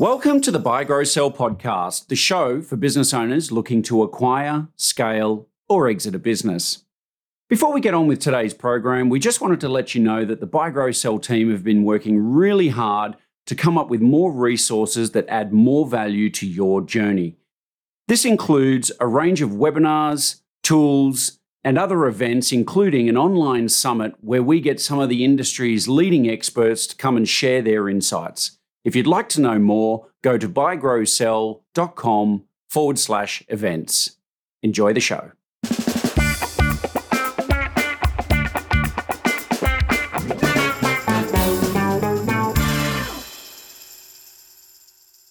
Welcome to the Buy Grow Sell podcast, the show for business owners looking to acquire, scale, or exit a business. Before we get on with today's program, we just wanted to let you know that the Buy Grow Sell team have been working really hard to come up with more resources that add more value to your journey. This includes a range of webinars, tools, and other events, including an online summit where we get some of the industry's leading experts to come and share their insights. If you'd like to know more, go to buygrowsell.com forward slash events. Enjoy the show.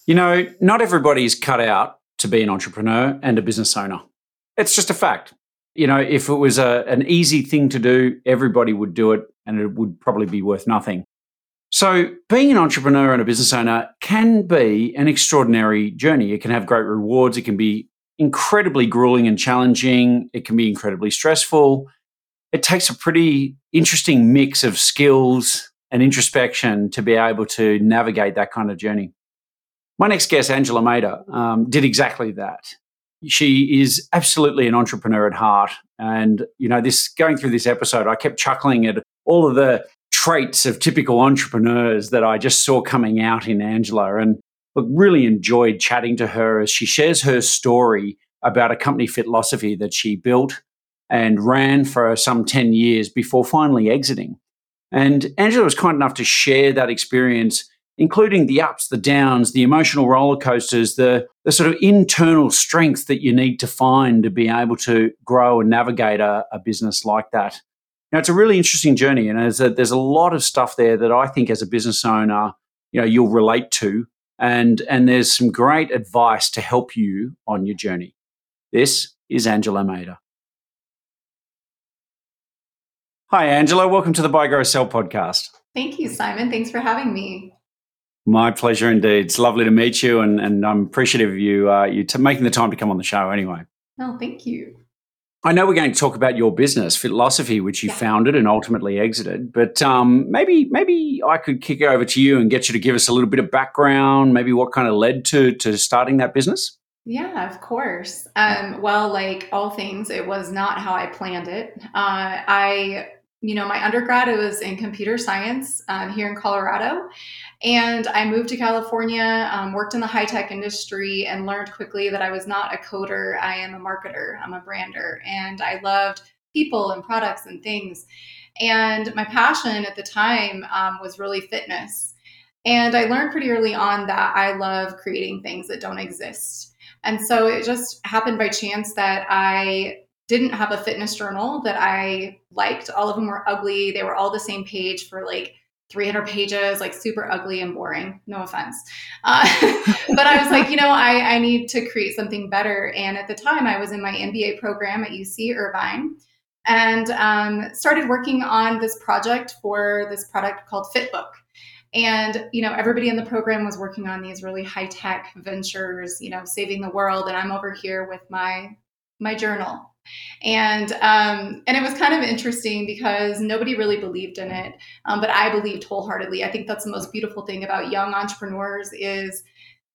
You know, not everybody is cut out to be an entrepreneur and a business owner. It's just a fact. You know, if it was a, an easy thing to do, everybody would do it and it would probably be worth nothing. So, being an entrepreneur and a business owner can be an extraordinary journey. It can have great rewards. It can be incredibly grueling and challenging. It can be incredibly stressful. It takes a pretty interesting mix of skills and introspection to be able to navigate that kind of journey. My next guest, Angela Mader, um, did exactly that. She is absolutely an entrepreneur at heart. And, you know, this going through this episode, I kept chuckling at all of the traits of typical entrepreneurs that I just saw coming out in Angela. And really enjoyed chatting to her as she shares her story about a company fitlosophy that she built and ran for some 10 years before finally exiting. And Angela was kind enough to share that experience, including the ups, the downs, the emotional roller coasters, the, the sort of internal strength that you need to find to be able to grow and navigate a, a business like that. Now, it's a really interesting journey, and there's a, there's a lot of stuff there that I think, as a business owner, you know, you'll relate to, and and there's some great advice to help you on your journey. This is Angela Mader. Hi, Angela. Welcome to the Buy Grow Sell podcast. Thank you, Simon. Thanks for having me. My pleasure indeed. It's lovely to meet you, and, and I'm appreciative of you uh, you t- making the time to come on the show. Anyway. Oh, thank you. I know we're going to talk about your business, fitlosophy, which you yeah. founded and ultimately exited. But um, maybe maybe I could kick it over to you and get you to give us a little bit of background, maybe what kind of led to to starting that business. Yeah, of course. Um, well, like all things, it was not how I planned it. Uh, I you know, my undergrad it was in computer science um, here in Colorado, and I moved to California, um, worked in the high tech industry, and learned quickly that I was not a coder. I am a marketer. I'm a brander, and I loved people and products and things. And my passion at the time um, was really fitness. And I learned pretty early on that I love creating things that don't exist. And so it just happened by chance that I didn't have a fitness journal that I liked. All of them were ugly. They were all the same page for like 300 pages, like super ugly and boring. No offense. Uh, but I was like, you know, I, I need to create something better. And at the time, I was in my MBA program at UC Irvine and um, started working on this project for this product called Fitbook. And, you know, everybody in the program was working on these really high tech ventures, you know, saving the world. And I'm over here with my my journal and um, and it was kind of interesting because nobody really believed in it um, but i believed wholeheartedly. I think that's the most beautiful thing about young entrepreneurs is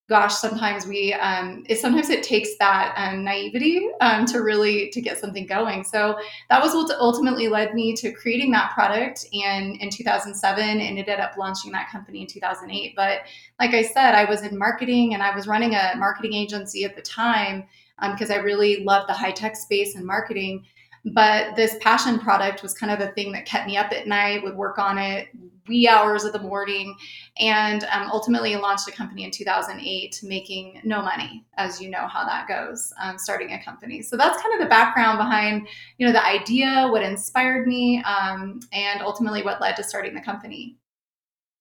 gosh sometimes we um, it sometimes it takes that um, naivety um, to really to get something going. So that was what ultimately led me to creating that product and in 2007 and ended up launching that company in 2008 but like i said i was in marketing and i was running a marketing agency at the time um, because I really love the high tech space and marketing. But this passion product was kind of the thing that kept me up at night, would work on it wee hours of the morning, and um, ultimately launched a company in 2008, making no money, as you know how that goes, um, starting a company. So that's kind of the background behind, you know, the idea, what inspired me, um, and ultimately what led to starting the company.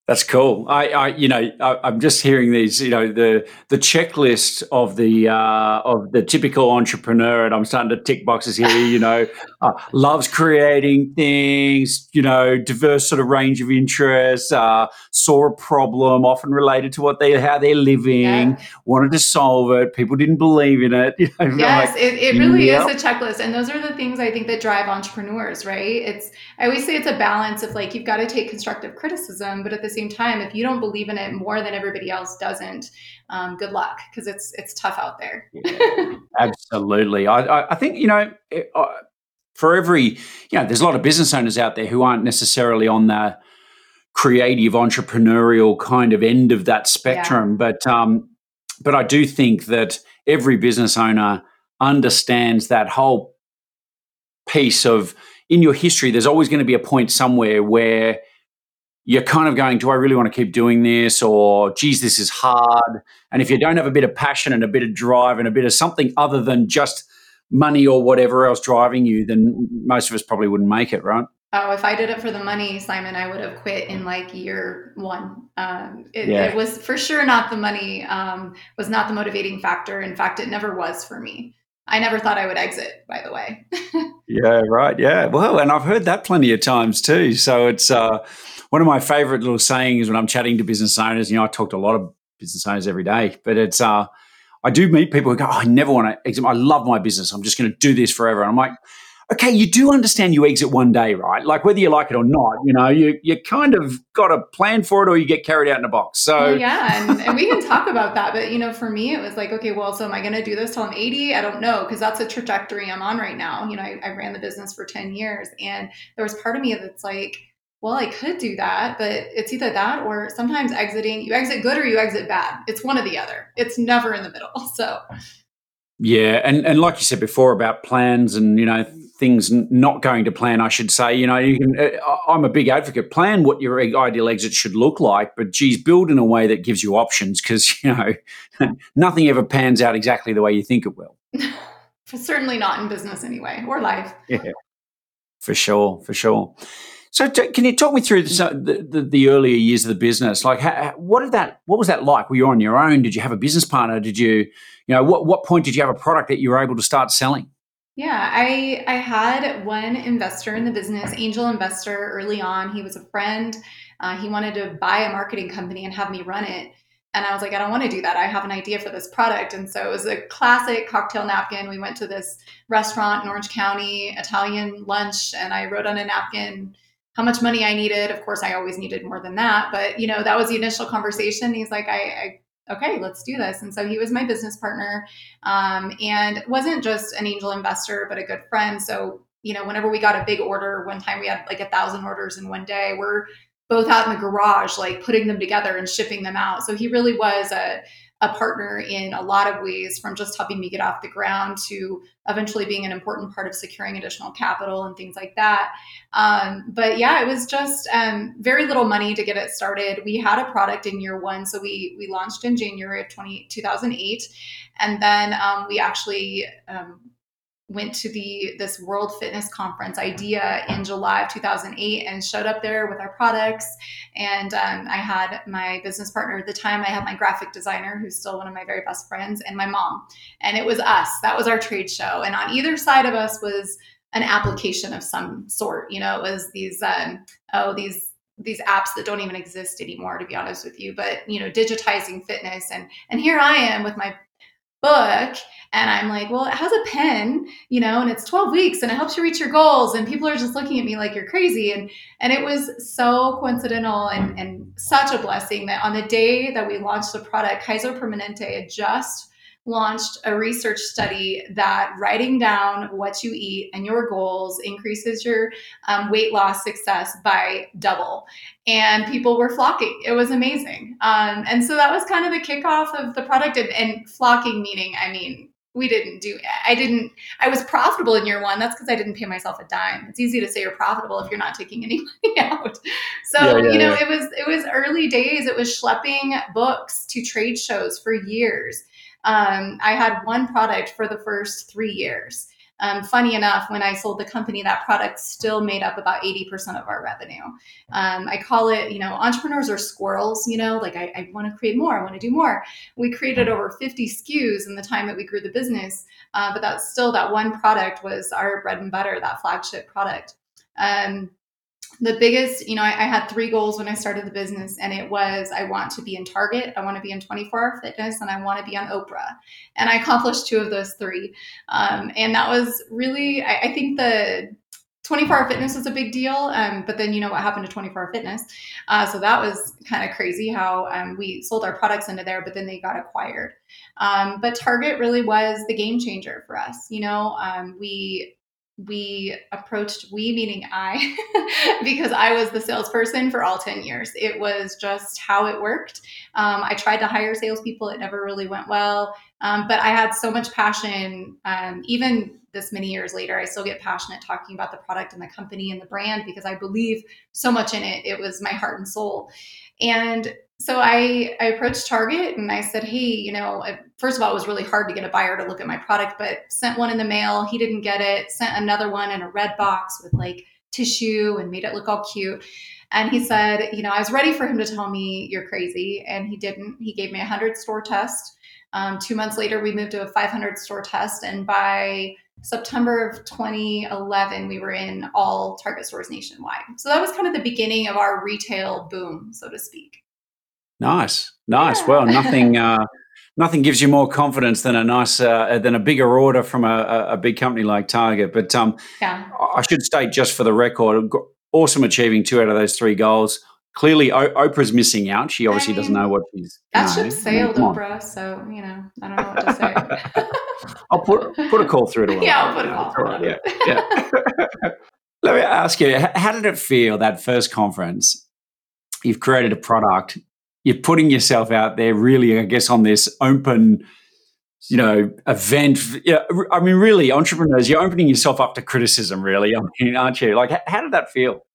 That's cool. I, I you know, I, am just hearing these, you know, the the checklist of the uh, of the typical entrepreneur, and I'm starting to tick boxes here. You know, uh, loves creating things. You know, diverse sort of range of interests. Uh, saw a problem, often related to what they how they're living. Yeah. Wanted to solve it. People didn't believe in it. You know, yes, like, it, it really yep. is a checklist, and those are the things I think that drive entrepreneurs. Right? It's I always say it's a balance of like you've got to take constructive criticism, but at the same time, if you don't believe in it more than everybody else doesn't, um, good luck because it's it's tough out there. yeah, absolutely. I, I think you know. It, uh, for every, you know, there's a lot of business owners out there who aren't necessarily on the creative entrepreneurial kind of end of that spectrum, yeah. but um, but I do think that every business owner understands that whole piece of in your history, there's always going to be a point somewhere where you're kind of going, Do I really want to keep doing this? Or, geez, this is hard. And if you don't have a bit of passion and a bit of drive and a bit of something other than just money or whatever else driving you, then most of us probably wouldn't make it, right? Oh, if I did it for the money, Simon, I would have quit in like year one. Um, it, yeah. it, was for sure not the money, um, was not the motivating factor. In fact, it never was for me. I never thought I would exit, by the way. yeah, right. Yeah. Well, and I've heard that plenty of times too. So it's uh, one of my favorite little sayings when I'm chatting to business owners. You know, I talk to a lot of business owners every day, but it's, uh, I do meet people who go, oh, I never want to exit. I love my business. I'm just going to do this forever. And I'm like, okay, you do understand you exit one day, right? Like whether you like it or not, you know, you you kind of got a plan for it or you get carried out in a box. So well, yeah, and, and, we can talk about that. But you know, for me, it was like, okay, well, so am I going to do this till I'm 80? I don't know because that's a trajectory I'm on right now. You know, I, I ran the business for 10 years, and there was part of me that's like. Well, I could do that, but it's either that or sometimes exiting. You exit good or you exit bad. It's one or the other. It's never in the middle. So, yeah, and and like you said before about plans and you know things not going to plan, I should say. You know, you can. Uh, I'm a big advocate. Plan what your ideal exit should look like, but geez, build in a way that gives you options because you know nothing ever pans out exactly the way you think it will. Certainly not in business anyway, or life. Yeah, for sure, for sure. So, t- can you talk me through the, the, the, earlier years of the business? Like, how, what did that? What was that like? Were you on your own? Did you have a business partner? Did you, you know, what what point did you have a product that you were able to start selling? Yeah, I I had one investor in the business, angel investor early on. He was a friend. Uh, he wanted to buy a marketing company and have me run it. And I was like, I don't want to do that. I have an idea for this product. And so it was a classic cocktail napkin. We went to this restaurant in Orange County, Italian lunch, and I wrote on a napkin how much money I needed. Of course, I always needed more than that. But, you know, that was the initial conversation. He's like, I, I okay, let's do this. And so he was my business partner um, and wasn't just an angel investor, but a good friend. So, you know, whenever we got a big order, one time we had like a thousand orders in one day, we're both out in the garage, like putting them together and shipping them out. So he really was a, a partner in a lot of ways from just helping me get off the ground to eventually being an important part of securing additional capital and things like that. Um, but yeah, it was just um, very little money to get it started. We had a product in year one. So we, we launched in January of 20, 2008. And then um, we actually um, went to the this World Fitness Conference idea in July of 2008 and showed up there with our products. And um, I had my business partner at the time. I had my graphic designer, who's still one of my very best friends, and my mom. And it was us. That was our trade show. And on either side of us was an application of some sort. You know, it was these um, oh these these apps that don't even exist anymore to be honest with you but you know digitizing fitness and and here i am with my book and i'm like well it has a pen you know and it's 12 weeks and it helps you reach your goals and people are just looking at me like you're crazy and and it was so coincidental and and such a blessing that on the day that we launched the product kaiser permanente had just launched a research study that writing down what you eat and your goals increases your um, weight loss success by double. And people were flocking. It was amazing. Um, and so that was kind of the kickoff of the product. And, and flocking meaning, I mean, we didn't do i didn't i was profitable in year one that's because i didn't pay myself a dime it's easy to say you're profitable if you're not taking any money out so yeah, yeah, you know yeah. it was it was early days it was schlepping books to trade shows for years um, I had one product for the first three years. Um, funny enough, when I sold the company, that product still made up about 80% of our revenue. Um, I call it, you know, entrepreneurs are squirrels, you know, like I, I want to create more, I want to do more. We created over 50 SKUs in the time that we grew the business, uh, but that's still that one product was our bread and butter, that flagship product. Um, the biggest, you know, I, I, had three goals when I started the business, and it was I want to be in Target, I want to be in 24 Hour Fitness, and I want to be on Oprah. And I accomplished two of those three. Um, and that was really, I, I think the 24 hour fitness was a big deal um, but then you know what happened to 24 hour fitness uh, so that was kind of crazy how um, we sold our products into there but then they got acquired um, but target really was the game changer for us you know um, we we approached we meaning i because i was the salesperson for all 10 years. It was just how it worked. Um, i tried to hire salespeople. It never really went well. Um, but i had so much passion um, even this many years later i still get passionate talking about the product and the company and the brand because i believe so much in it. It was my heart and soul. And so I, I approached Target and I said, hey, you know, first of all, it was really hard to get a buyer to look at my product, but sent one in the mail. He didn't get it. Sent another one in a red box with like tissue and made it look all cute. And he said, you know, I was ready for him to tell me you're crazy, and he didn't. He gave me a hundred store test. Um, two months later, we moved to a 500 store test, and by September of 2011, we were in all Target stores nationwide. So that was kind of the beginning of our retail boom, so to speak. Nice, nice. Yeah. Well, nothing, uh, nothing gives you more confidence than a nice, uh, than a bigger order from a, a big company like Target. But um, yeah. I should state just for the record, awesome achieving two out of those three goals. Clearly, o- Oprah's missing out. She obviously I mean, doesn't know what she's. That ship sailed, Oprah. So you know, I don't know what to say. I'll put put a call through to her. Yeah, I'll put a call through. Yeah, yeah. Let me ask you, how did it feel that first conference? You've created a product you're putting yourself out there really, I guess, on this open, you know, event. Yeah, I mean, really, entrepreneurs, you're opening yourself up to criticism, really, I mean, aren't you? Like, how did that feel?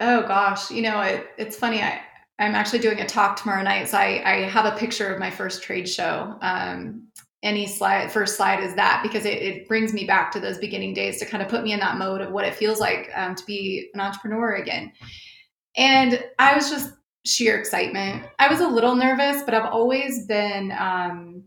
Oh gosh, you know, it, it's funny. I I'm actually doing a talk tomorrow night, so I, I have a picture of my first trade show. Um, any slide, first slide is that because it, it, brings me back to those beginning days to kind of put me in that mode of what it feels like um, to be an entrepreneur again. And I was just sheer excitement. I was a little nervous, but I've always been um,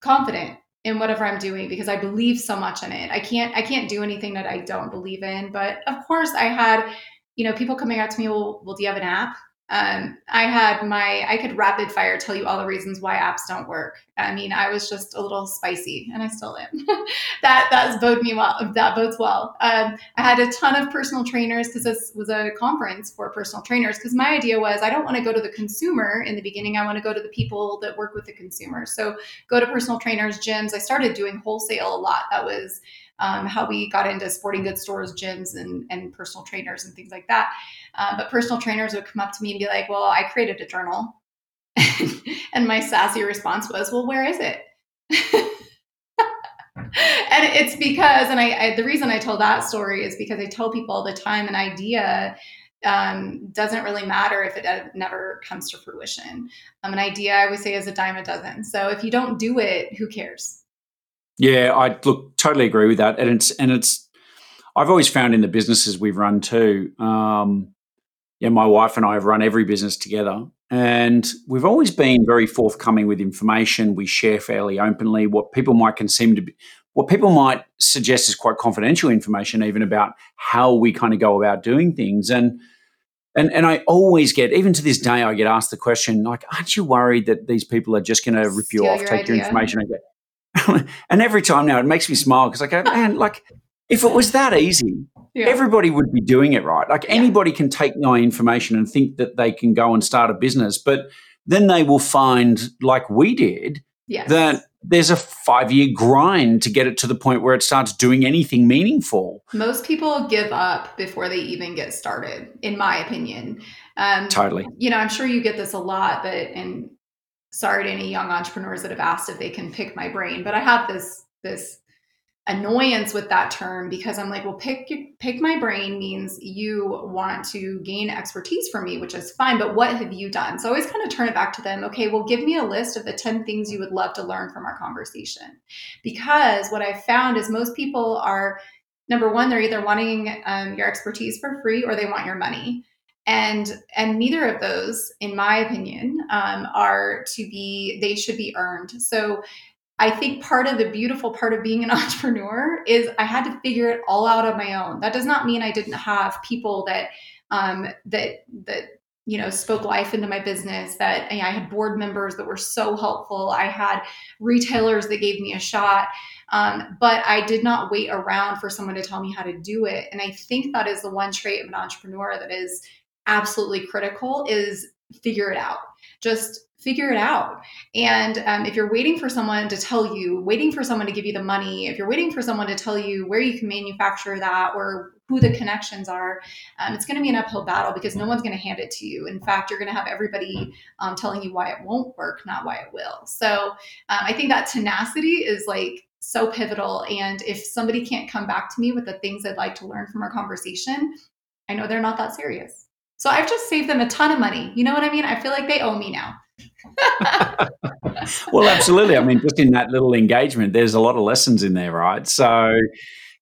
confident in whatever I'm doing because I believe so much in it. I can't I can't do anything that I don't believe in. But of course, I had you know people coming out to me. Well, well, do you have an app? Um, I had my, I could rapid fire tell you all the reasons why apps don't work. I mean, I was just a little spicy, and I still am. that that's bode me well. That bodes well. Um, I had a ton of personal trainers because this was a conference for personal trainers. Because my idea was, I don't want to go to the consumer in the beginning. I want to go to the people that work with the consumer. So go to personal trainers, gyms. I started doing wholesale a lot. That was um, how we got into sporting goods stores, gyms, and, and personal trainers and things like that. Uh, but personal trainers would come up to me and be like, Well, I created a journal. and my sassy response was, Well, where is it? and it's because, and I, I, the reason I told that story is because I tell people all the time an idea um, doesn't really matter if it never comes to fruition. Um, an idea, I would say, is a dime a dozen. So if you don't do it, who cares? Yeah, I look totally agree with that, and it's and it's. I've always found in the businesses we've run too. Um, yeah, my wife and I have run every business together, and we've always been very forthcoming with information. We share fairly openly what people might consume to be, what people might suggest is quite confidential information, even about how we kind of go about doing things. And and and I always get, even to this day, I get asked the question, like, "Aren't you worried that these people are just going to rip you off, your take idea. your information?" And get, and every time now it makes me smile because I go, man, like if it was that easy, yeah. everybody would be doing it right. Like anybody can take my information and think that they can go and start a business, but then they will find, like we did, yes. that there's a five year grind to get it to the point where it starts doing anything meaningful. Most people give up before they even get started, in my opinion. Um, totally. You know, I'm sure you get this a lot, but and sorry to any young entrepreneurs that have asked if they can pick my brain, but I have this this annoyance with that term because I'm like, well, pick pick my brain means you want to gain expertise from me, which is fine. But what have you done? So I always kind of turn it back to them. Okay, well, give me a list of the ten things you would love to learn from our conversation, because what I've found is most people are number one, they're either wanting um, your expertise for free or they want your money and and neither of those in my opinion um, are to be they should be earned so i think part of the beautiful part of being an entrepreneur is i had to figure it all out on my own. That does not mean i didn't have people that um, that that you know spoke life into my business that you know, i had board members that were so helpful. I had retailers that gave me a shot. Um, but i did not wait around for someone to tell me how to do it. And i think that is the one trait of an entrepreneur that is absolutely critical is figure it out. Just figure it out. And um, if you're waiting for someone to tell you, waiting for someone to give you the money, if you're waiting for someone to tell you where you can manufacture that or who the connections are, um, it's going to be an uphill battle because no one's going to hand it to you. In fact, you're going to have everybody um, telling you why it won't work, not why it will. So um, I think that tenacity is like so pivotal. And if somebody can't come back to me with the things I'd like to learn from our conversation, I know they're not that serious. So I've just saved them a ton of money. You know what I mean? I feel like they owe me now. well, absolutely. I mean, just in that little engagement, there's a lot of lessons in there, right? So,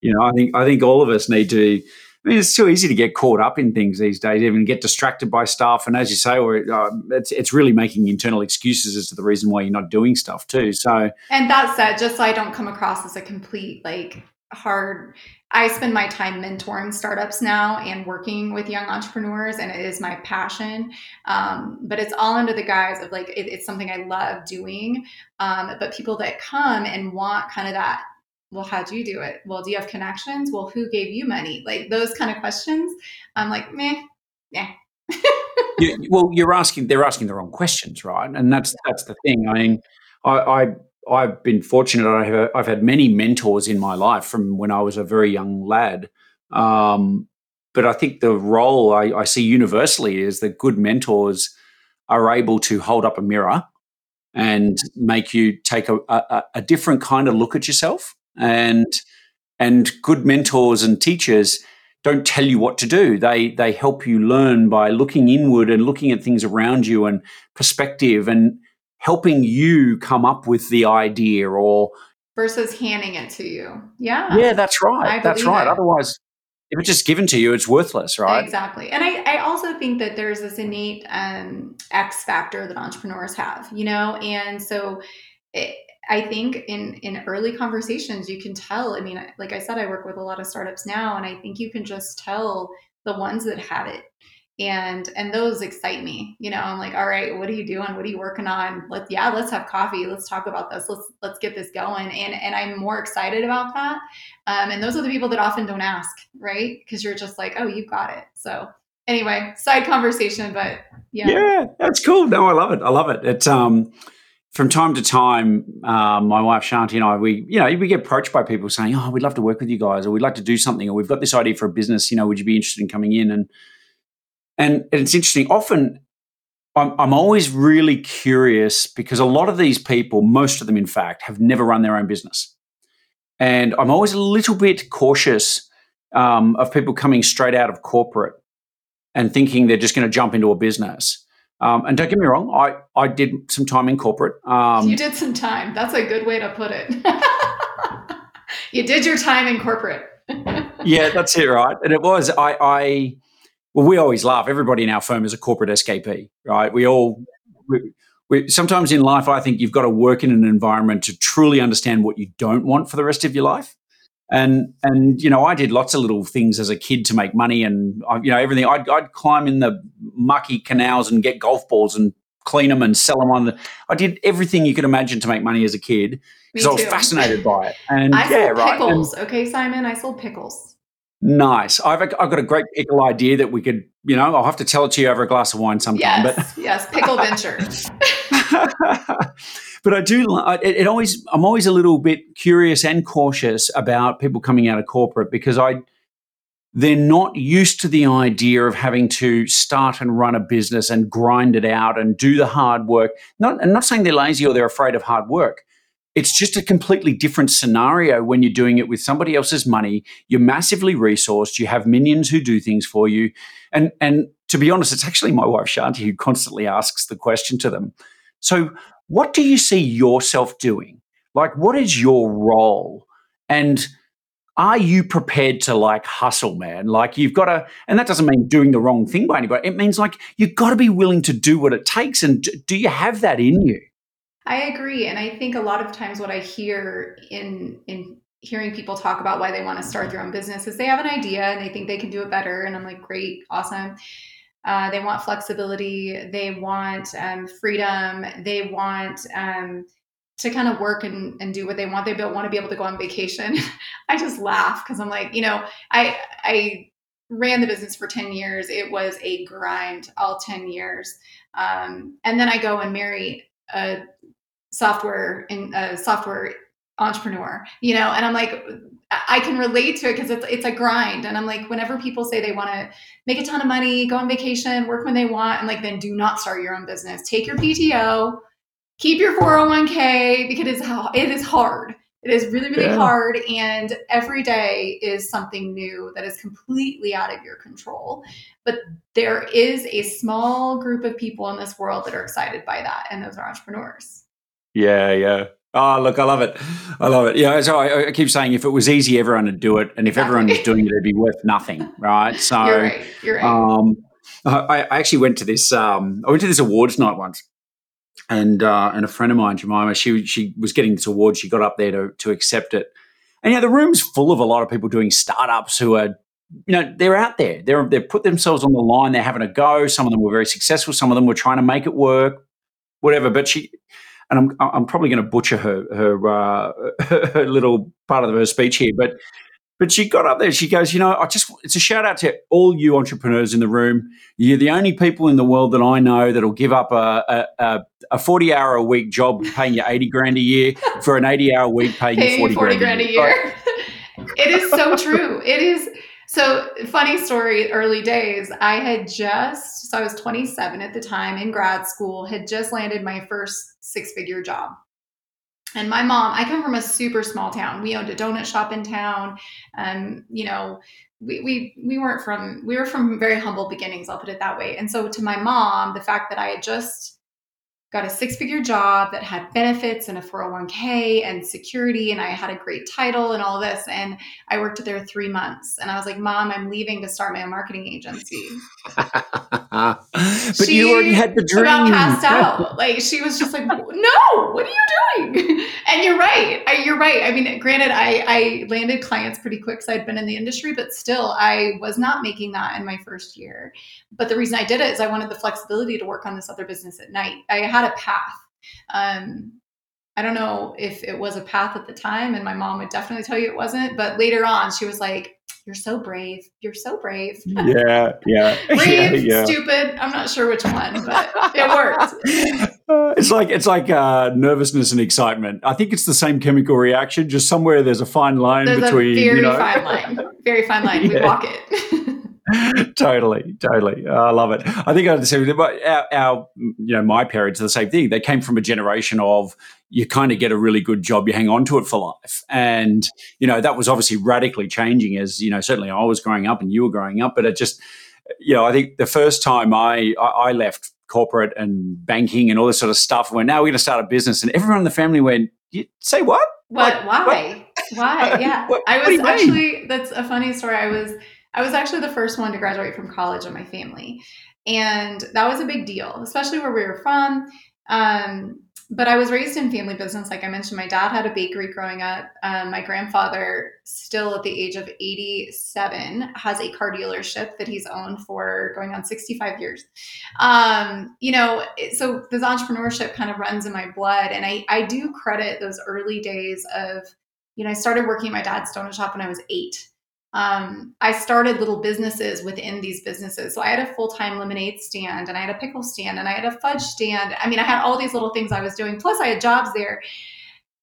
you know, I think I think all of us need to. I mean, it's too easy to get caught up in things these days, even get distracted by stuff. And as you say, uh, it's it's really making internal excuses as to the reason why you're not doing stuff too. So, and that said, just so I don't come across as a complete like hard I spend my time mentoring startups now and working with young entrepreneurs, and it is my passion. Um, but it's all under the guise of like it, it's something I love doing. Um, but people that come and want kind of that, well, how do you do it? Well, do you have connections? Well, who gave you money? Like those kind of questions. I'm like, meh, yeah. you, well, you're asking they're asking the wrong questions, right? And that's that's the thing. I mean, I, I I've been fortunate. I have, I've had many mentors in my life from when I was a very young lad. Um, but I think the role I, I, see universally is that good mentors are able to hold up a mirror and make you take a, a, a different kind of look at yourself. And and good mentors and teachers don't tell you what to do. They they help you learn by looking inward and looking at things around you and perspective and helping you come up with the idea or versus handing it to you. Yeah. Yeah, that's right. That's right. It. Otherwise, if it's just given to you, it's worthless, right? Exactly. And I, I also think that there's this innate um, X factor that entrepreneurs have, you know? And so it, I think in in early conversations you can tell. I mean, like I said, I work with a lot of startups now, and I think you can just tell the ones that have it and and those excite me you know i'm like all right what are you doing? What are you working on? Let's yeah let's have coffee. Let's talk about this. Let's let's get this going. And and i'm more excited about that um, and those are the people that often don't ask right? Because you're just like oh you've got it. So anyway side conversation but yeah. Yeah that's cool. No i love it. I love it. It's um from time to time, uh, my wife Shanti and I, we, you know, we get approached by people saying, "Oh, we'd love to work with you guys, or we'd like to do something, or we've got this idea for a business. You know, would you be interested in coming in?" And and it's interesting. Often, I'm, I'm always really curious because a lot of these people, most of them, in fact, have never run their own business. And I'm always a little bit cautious um, of people coming straight out of corporate and thinking they're just going to jump into a business. Um, and don't get me wrong, I, I did some time in corporate. Um, you did some time. That's a good way to put it. you did your time in corporate. yeah, that's it, right? And it was I, I well, we always laugh. Everybody in our firm is a corporate escapee, right? We all, we, we, sometimes in life, I think you've got to work in an environment to truly understand what you don't want for the rest of your life. And and you know, I did lots of little things as a kid to make money, and uh, you know, everything. I'd, I'd climb in the mucky canals and get golf balls and clean them and sell them on the. I did everything you could imagine to make money as a kid because I was fascinated by it. And I yeah, sold right. pickles. And, okay, Simon, I sold pickles. Nice. I've, I've got a great pickle idea that we could, you know, I'll have to tell it to you over a glass of wine sometime. Yes, but yes, pickle venture. but I do. It, it always. I'm always a little bit curious and cautious about people coming out of corporate because I. They're not used to the idea of having to start and run a business and grind it out and do the hard work. Not, I'm not saying they're lazy or they're afraid of hard work, it's just a completely different scenario when you're doing it with somebody else's money. You're massively resourced. You have minions who do things for you. And, and to be honest, it's actually my wife, Shanti, who constantly asks the question to them. So, what do you see yourself doing? Like, what is your role? And are you prepared to like hustle, man? Like, you've got to, and that doesn't mean doing the wrong thing by anybody. It means like you've got to be willing to do what it takes. And do you have that in you? I agree, and I think a lot of times what I hear in in hearing people talk about why they want to start their own business is they have an idea and they think they can do it better, and I'm like, great, awesome. Uh, they want flexibility. They want um, freedom. They want um, to kind of work and, and do what they want. They don't want to be able to go on vacation. I just laugh because I'm like, you know, I I ran the business for 10 years. It was a grind all 10 years. Um, and then I go and marry a software in a software entrepreneur, you know, and I'm like, I can relate to it because it's it's a grind. And I'm like, whenever people say they want to make a ton of money, go on vacation, work when they want, I'm like, then do not start your own business. Take your PTO, keep your 401k because it is it is hard. It is really, really yeah. hard. And every day is something new that is completely out of your control. But there is a small group of people in this world that are excited by that. And those are entrepreneurs. Yeah, yeah. Oh, look, I love it. I love it. Yeah, so I, I, keep saying if it was easy, everyone would do it, and if everyone was doing it, it'd be worth nothing, right? So, you're right. You're right. Um, I, I, actually went to this. Um, I went to this awards night once, and uh, and a friend of mine, Jemima, she she was getting this award. She got up there to to accept it, and yeah, the room's full of a lot of people doing startups who are you know they're out there they're they've put themselves on the line they're having a go some of them were very successful some of them were trying to make it work whatever but she and I'm I'm probably going to butcher her her, uh, her little part of her speech here, but but she got up there. She goes, you know, I just it's a shout out to all you entrepreneurs in the room. You're the only people in the world that I know that'll give up a a, a 40 hour a week job paying you 80 grand a year for an 80 hour week paying, paying you 40, 40 grand, grand, a year. year. it is so true. It is so funny story, early days. I had just, so I was 27 at the time in grad school, had just landed my first six figure job. And my mom, I come from a super small town. We owned a donut shop in town. And, you know, we, we we weren't from we were from very humble beginnings, I'll put it that way. And so to my mom, the fact that I had just got a six figure job that had benefits and a 401k and security and i had a great title and all this and i worked there three months. And i was like mom i'm leaving to start my own marketing agency. But she you already had the dream. She about passed out. Like she was just like no what are you doing? And you're right. I, you're right. I mean granted i i landed clients pretty quick because i'd been in the industry but still i was not making that in my first year. But the reason i did it is i wanted the flexibility to work on this other business at night. I had a path. Um, I don't know if it was a path at the time, and my mom would definitely tell you it wasn't. But later on, she was like, "You're so brave. You're so brave." Yeah, yeah, brave, yeah, yeah. stupid. I'm not sure which one, but it worked. Uh, it's like it's like uh, nervousness and excitement. I think it's the same chemical reaction. Just somewhere there's a fine line there's between. Very you know? fine line. Very fine line. We walk it. totally, totally. I love it. I think I'd say our, our, you know, my parents are the same thing. They came from a generation of you kind of get a really good job, you hang on to it for life, and you know that was obviously radically changing as you know. Certainly, I was growing up and you were growing up, but it just, you know, I think the first time I I left corporate and banking and all this sort of stuff, went now we're going to start a business, and everyone in the family went, "You "Say what? What? Like, why? What? Why? Yeah, what, I was actually. That's a funny story. I was I was actually the first one to graduate from college in my family. And that was a big deal, especially where we were from. Um, but I was raised in family business. Like I mentioned, my dad had a bakery growing up. Um, my grandfather, still at the age of 87, has a car dealership that he's owned for going on 65 years. Um, you know, so this entrepreneurship kind of runs in my blood. And I, I do credit those early days of, you know, I started working at my dad's donut shop when I was eight um, I started little businesses within these businesses. So I had a full time lemonade stand and I had a pickle stand and I had a fudge stand. I mean, I had all these little things I was doing. Plus, I had jobs there.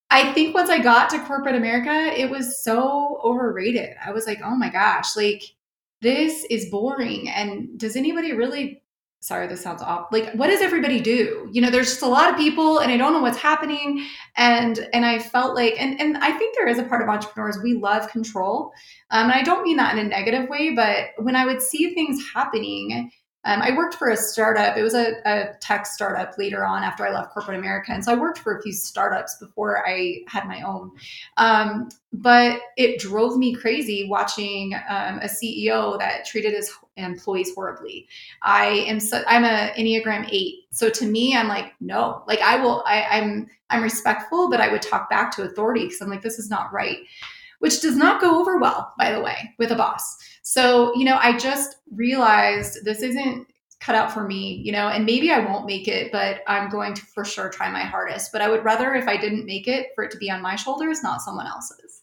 I think once I got to corporate America, it was so overrated. I was like, oh my gosh, like this is boring. And does anybody really sorry this sounds off like what does everybody do? You know there's just a lot of people and i don't know what's happening. And and i felt like and and i think there is a part of entrepreneurs we love control. Um, and i don't mean that in a negative way but when i would see things happening um, I worked for a startup. It was a, a, tech startup later on after I left corporate America. And so I worked for a few startups before I had my own. Um, but it drove me crazy watching um, a CEO that treated his employees horribly. I am so, I'm a Enneagram eight. So to me, I'm like, no, like I will, I, I'm, I'm respectful, but I would talk back to authority because I'm like, this is not right which does not go over well, by the way, with a boss. So, you know, I just realized this isn't cut out for me, you know, and maybe I won't make it, but I'm going to for sure try my hardest. But I would rather, if I didn't make it, for it to be on my shoulders, not someone else's.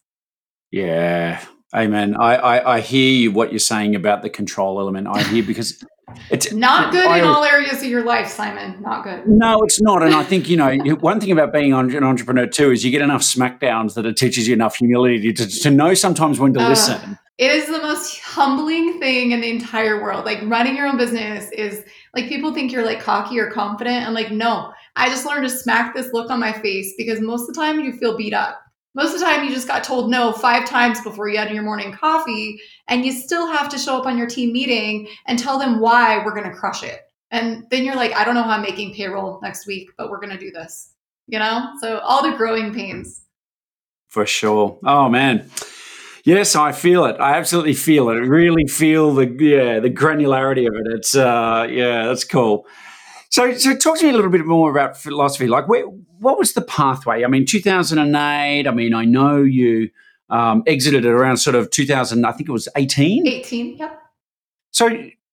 Yeah. Amen. I, I, I hear you what you're saying about the control element. I hear because it's not good I, in all areas of your life, Simon. Not good. No, it's not. And I think, you know, one thing about being an entrepreneur too is you get enough smackdowns that it teaches you enough humility to, to know sometimes when to uh, listen. It is the most humbling thing in the entire world. Like running your own business is like people think you're like cocky or confident. I'm like, no, I just learned to smack this look on my face because most of the time you feel beat up. Most of the time, you just got told no five times before you had your morning coffee, and you still have to show up on your team meeting and tell them why we're going to crush it. And then you're like, I don't know how I'm making payroll next week, but we're going to do this. You know? So, all the growing pains. For sure. Oh, man. Yes, I feel it. I absolutely feel it. I really feel the yeah the granularity of it. It's uh yeah, that's cool. So, so talk to me a little bit more about fitlosophy. Like, where, what was the pathway? I mean, 2008. I mean, I know you um, exited at around sort of 2000. I think it was 18. 18. Yep. So,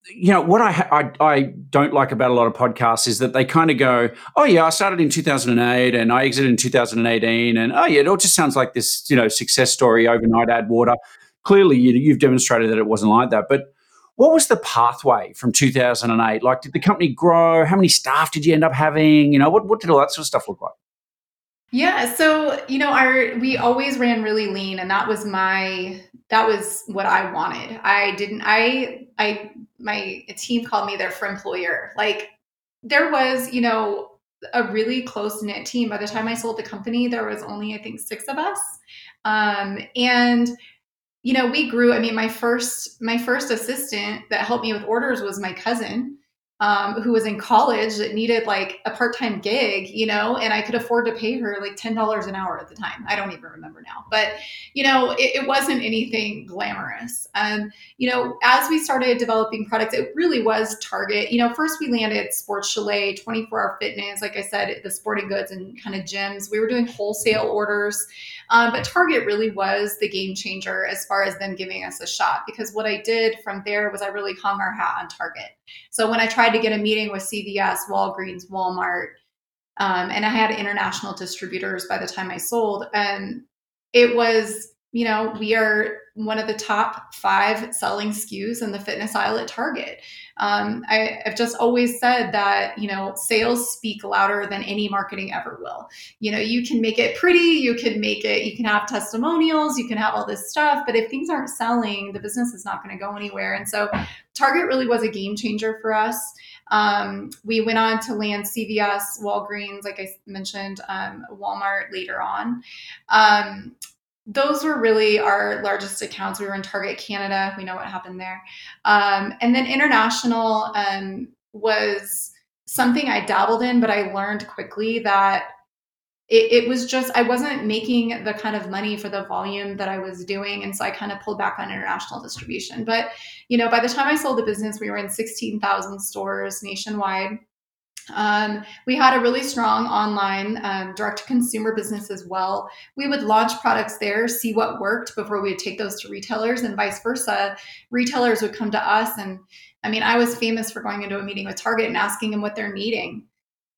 you know, what I, I, I don't like about a lot of podcasts is that they kind of go, "Oh yeah, I started in 2008 and I exited in 2018," and oh yeah, it all just sounds like this, you know, success story overnight. Add water. Clearly, you, you've demonstrated that it wasn't like that, but what was the pathway from 2008? Like, did the company grow? How many staff did you end up having? You know, what, what did all that sort of stuff look like? Yeah, so you know, our we always ran really lean, and that was my that was what I wanted. I didn't. I I my team called me their for employer. Like there was, you know, a really close knit team. By the time I sold the company, there was only I think six of us, um, and you know, we grew. I mean, my first my first assistant that helped me with orders was my cousin, um, who was in college that needed like a part time gig, you know, and I could afford to pay her like ten dollars an hour at the time. I don't even remember now, but you know, it, it wasn't anything glamorous. Um, you know, as we started developing products, it really was Target. You know, first we landed Sports Chalet, twenty four hour fitness, like I said, the sporting goods and kind of gyms. We were doing wholesale orders. Um, but Target really was the game changer as far as them giving us a shot because what I did from there was I really hung our hat on Target. So when I tried to get a meeting with CVS, Walgreens, Walmart, um, and I had international distributors by the time I sold, and it was you know, we are one of the top five selling SKUs in the fitness aisle at Target. Um, I, have just always said that, you know, sales speak louder than any marketing ever will. You know, you can make it pretty, you can make it, you can have testimonials, you can have all this stuff, but if things aren't selling, the business is not going to go anywhere. And so Target really was a game changer for us. Um, we went on to land CVS, Walgreens, like I mentioned, um, Walmart later on. Um, those were really our largest accounts. We were in Target Canada. We know what happened there. Um, and then international um, was something I dabbled in, but I learned quickly that it, it, was just, I wasn't making the kind of money for the volume that I was doing. And so I kind of pulled back on international distribution. But, you know, by the time I sold the business, we were in 16,000 stores nationwide. Um, we had a really strong online um, direct to consumer business as well. We would launch products there, see what worked before we would take those to retailers, and vice versa. Retailers would come to us. And I mean, I was famous for going into a meeting with Target and asking them what they're needing.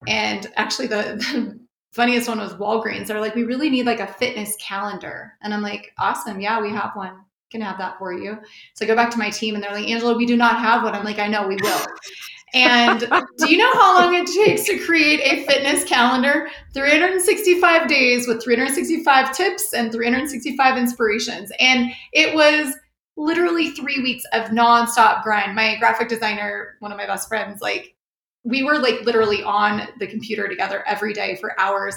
And actually, the, the funniest one was Walgreens. They're like, we really need like a fitness calendar. And I'm like, awesome. Yeah, we have one. Can have that for you. So I go back to my team and they're like, Angela, we do not have one. I'm like, I know we will. And do you know how long it takes to create a fitness calendar? 365 days with 365 tips and 365 inspirations. And it was literally three weeks of nonstop grind. My graphic designer, one of my best friends, like we were like literally on the computer together every day for hours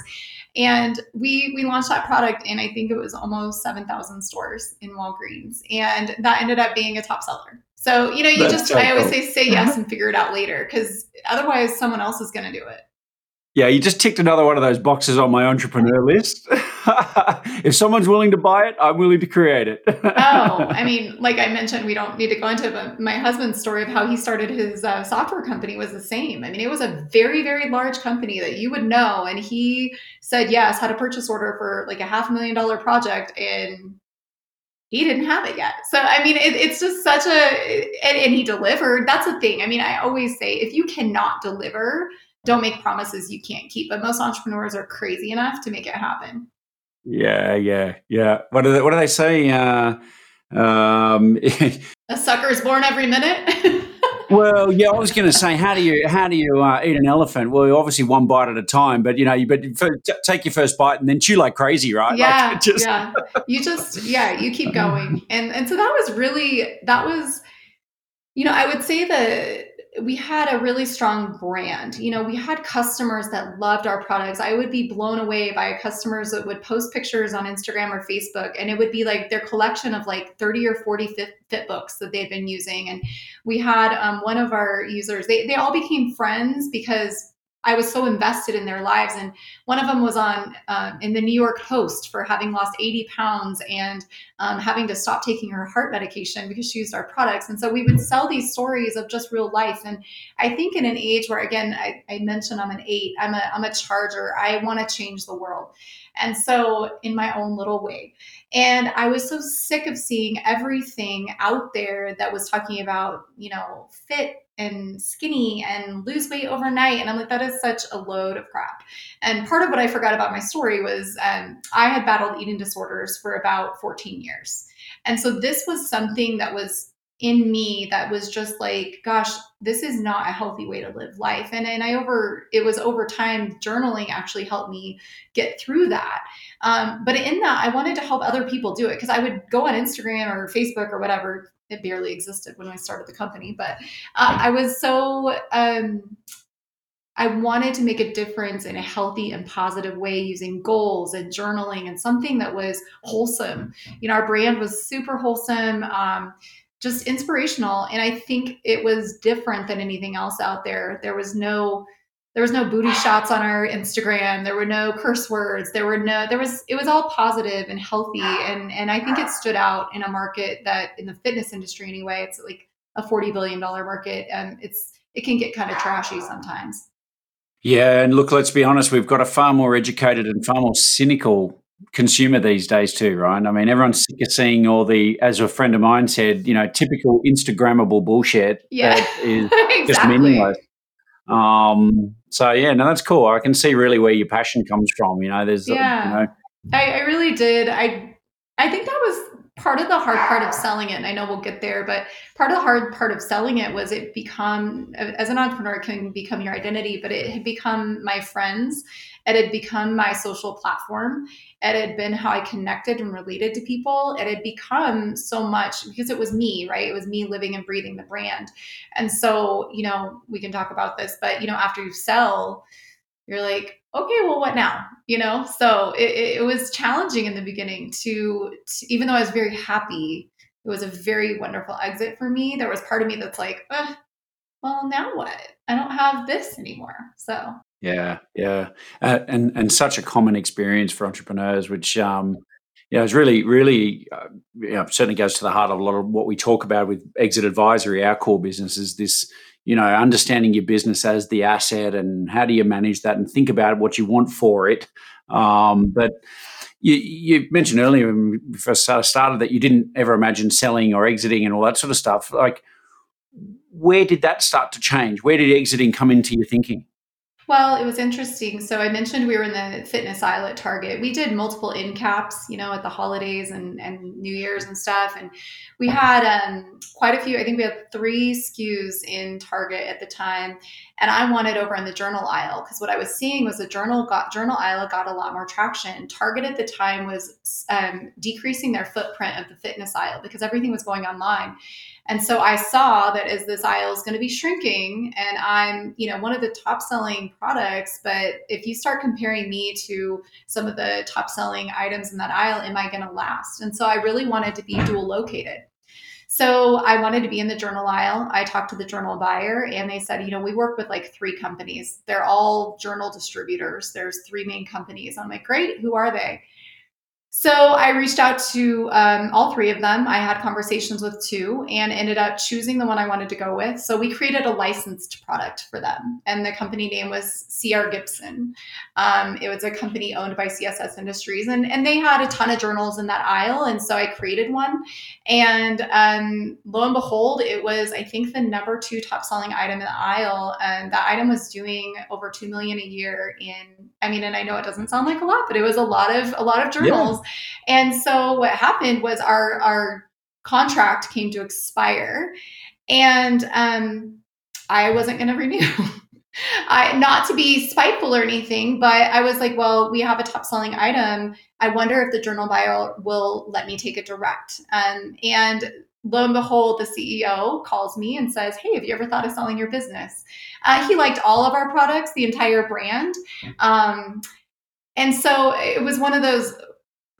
and we we launched that product in i think it was almost 7000 stores in walgreens and that ended up being a top seller so, you know, you That's just, so I always cool. say, say yes and figure it out later because otherwise someone else is going to do it. Yeah, you just ticked another one of those boxes on my entrepreneur list. if someone's willing to buy it, I'm willing to create it. oh, I mean, like I mentioned, we don't need to go into it, but my husband's story of how he started his uh, software company was the same. I mean, it was a very, very large company that you would know. And he said yes, had a purchase order for like a half million dollar project. And he didn't have it yet. So I mean, it, it's just such a and, and he delivered. That's the thing. I mean, I always say if you cannot deliver, don't make promises you can't keep. But most entrepreneurs are crazy enough to make it happen. Yeah, yeah, yeah. What do they, what do they say? Uh, um, a sucker is born every minute. well, yeah, I was going to say, how do you how do you uh, eat an elephant? Well, obviously one bite at a time, but you know, you but take your first bite and then chew like crazy, right? Yeah, like just... yeah. You just yeah, you keep going, and and so that was really that was, you know, I would say that we had a really strong brand. You know, we had customers that loved our products. I would be blown away by customers that would post pictures on Instagram or Facebook, and it would be like their collection of like 30 or 40 fitbooks that they'd been using. And we had um, one of our users, they, they all became friends because I was so invested in their lives. And one of them was on uh, in the New York Post for having lost 80 pounds and um, having to stop taking her heart medication because she used our products. And so we would sell these stories of just real life. And I think in an age where, again, I, I mentioned I'm an eight, I'm a, I'm a charger. I want to change the world. And so in my own little way. And I was so sick of seeing everything out there that was talking about, you know, fit and skinny and lose weight overnight. And I'm like, that is such a load of crap. And part of what I forgot about my story was um, I had battled eating disorders for about 14 years. And so this was something that was in me that was just like gosh this is not a healthy way to live life and and i over it was over time journaling actually helped me get through that um, but in that i wanted to help other people do it because i would go on instagram or facebook or whatever it barely existed when I started the company, but uh, I was so um, I wanted to make a difference in a healthy and positive way using goals and journaling and something that was wholesome. You know, our brand was super wholesome. Um, just inspirational and i think it was different than anything else out there there was no there was no booty shots on our Instagram. There were no curse words. There were no there was it was all positive and healthy and and I think it stood out in a market that in the fitness industry anyway, it's like a 40 billion dollar market and it's it can get kind of trashy sometimes. Yeah, and look, let's be honest, we've got a far more educated and far more cynical consumer these days too, right? I mean, everyone's sick of seeing all the, as a friend of mine said, you know, typical Instagrammable bullshit yeah, that is exactly. just meaningless. Um, so yeah, no, that's cool. I can see really where your passion comes from. You know, there's yeah, you know, I, I really did. I I think that was part of the hard part of selling it and i know we'll get there but part of the hard part of selling it was it become as an entrepreneur it can become your identity but it had become my friends it had become my social platform it had been how i connected and related to people it had become so much because it was me right it was me living and breathing the brand and so you know we can talk about this but you know after you sell you're like okay, well, what now? You know, so it, it was challenging in the beginning to, to, even though I was very happy, it was a very wonderful exit for me. There was part of me that's like, well, now what? I don't have this anymore. So yeah, yeah, uh, and and such a common experience for entrepreneurs, which um, yeah, it's really, really, uh, you know, certainly goes to the heart of a lot of what we talk about with exit advisory. Our core business is this you know, understanding your business as the asset and how do you manage that and think about what you want for it. Um, but you, you, mentioned earlier when we first started that you didn't ever imagine selling or exiting and all that sort of stuff. Like, where did that start to change? Where did exiting come into your thinking? Well, it was interesting. So I mentioned we were in the fitness aisle at Target. We did multiple end caps, you know, at the holidays and, and New Year's and stuff. And we had um, quite a few, I think we had three SKUs in Target at the time. And I wanted over in the journal aisle because what I was seeing was the journal got journal aisle got a lot more traction. Target at the time was um, decreasing their footprint of the fitness aisle because everything was going online. And so I saw that as this aisle is going to be shrinking and I'm, you know, one of the top selling products, but if you start comparing me to some of the top selling items in that aisle, am I going to last? And so I really wanted to be dual located. So I wanted to be in the journal aisle. I talked to the journal buyer and they said, you know, we work with like three companies. They're all journal distributors. There's three main companies. I'm like, great, who are they? So I reached out to um, all three of them. I had conversations with two and ended up choosing the one I wanted to go with. So we created a licensed product for them, and the company name was CR Gibson. Um, it was a company owned by CSS Industries, and and they had a ton of journals in that aisle, and so I created one. And um, lo and behold, it was I think the number two top selling item in the aisle, and that item was doing over two million a year in. I mean, and I know it doesn't sound like a lot, but it was a lot of a lot of journals. Yeah and so what happened was our our contract came to expire, and um, I wasn't going to renew. I not to be spiteful or anything, but I was like, well, we have a top selling item. I wonder if the journal buyer will let me take it direct. Um, and lo and behold, the CEO calls me and says, Hey, have you ever thought of selling your business? Uh, he liked all of our products, the entire brand. Um, and so it was one of those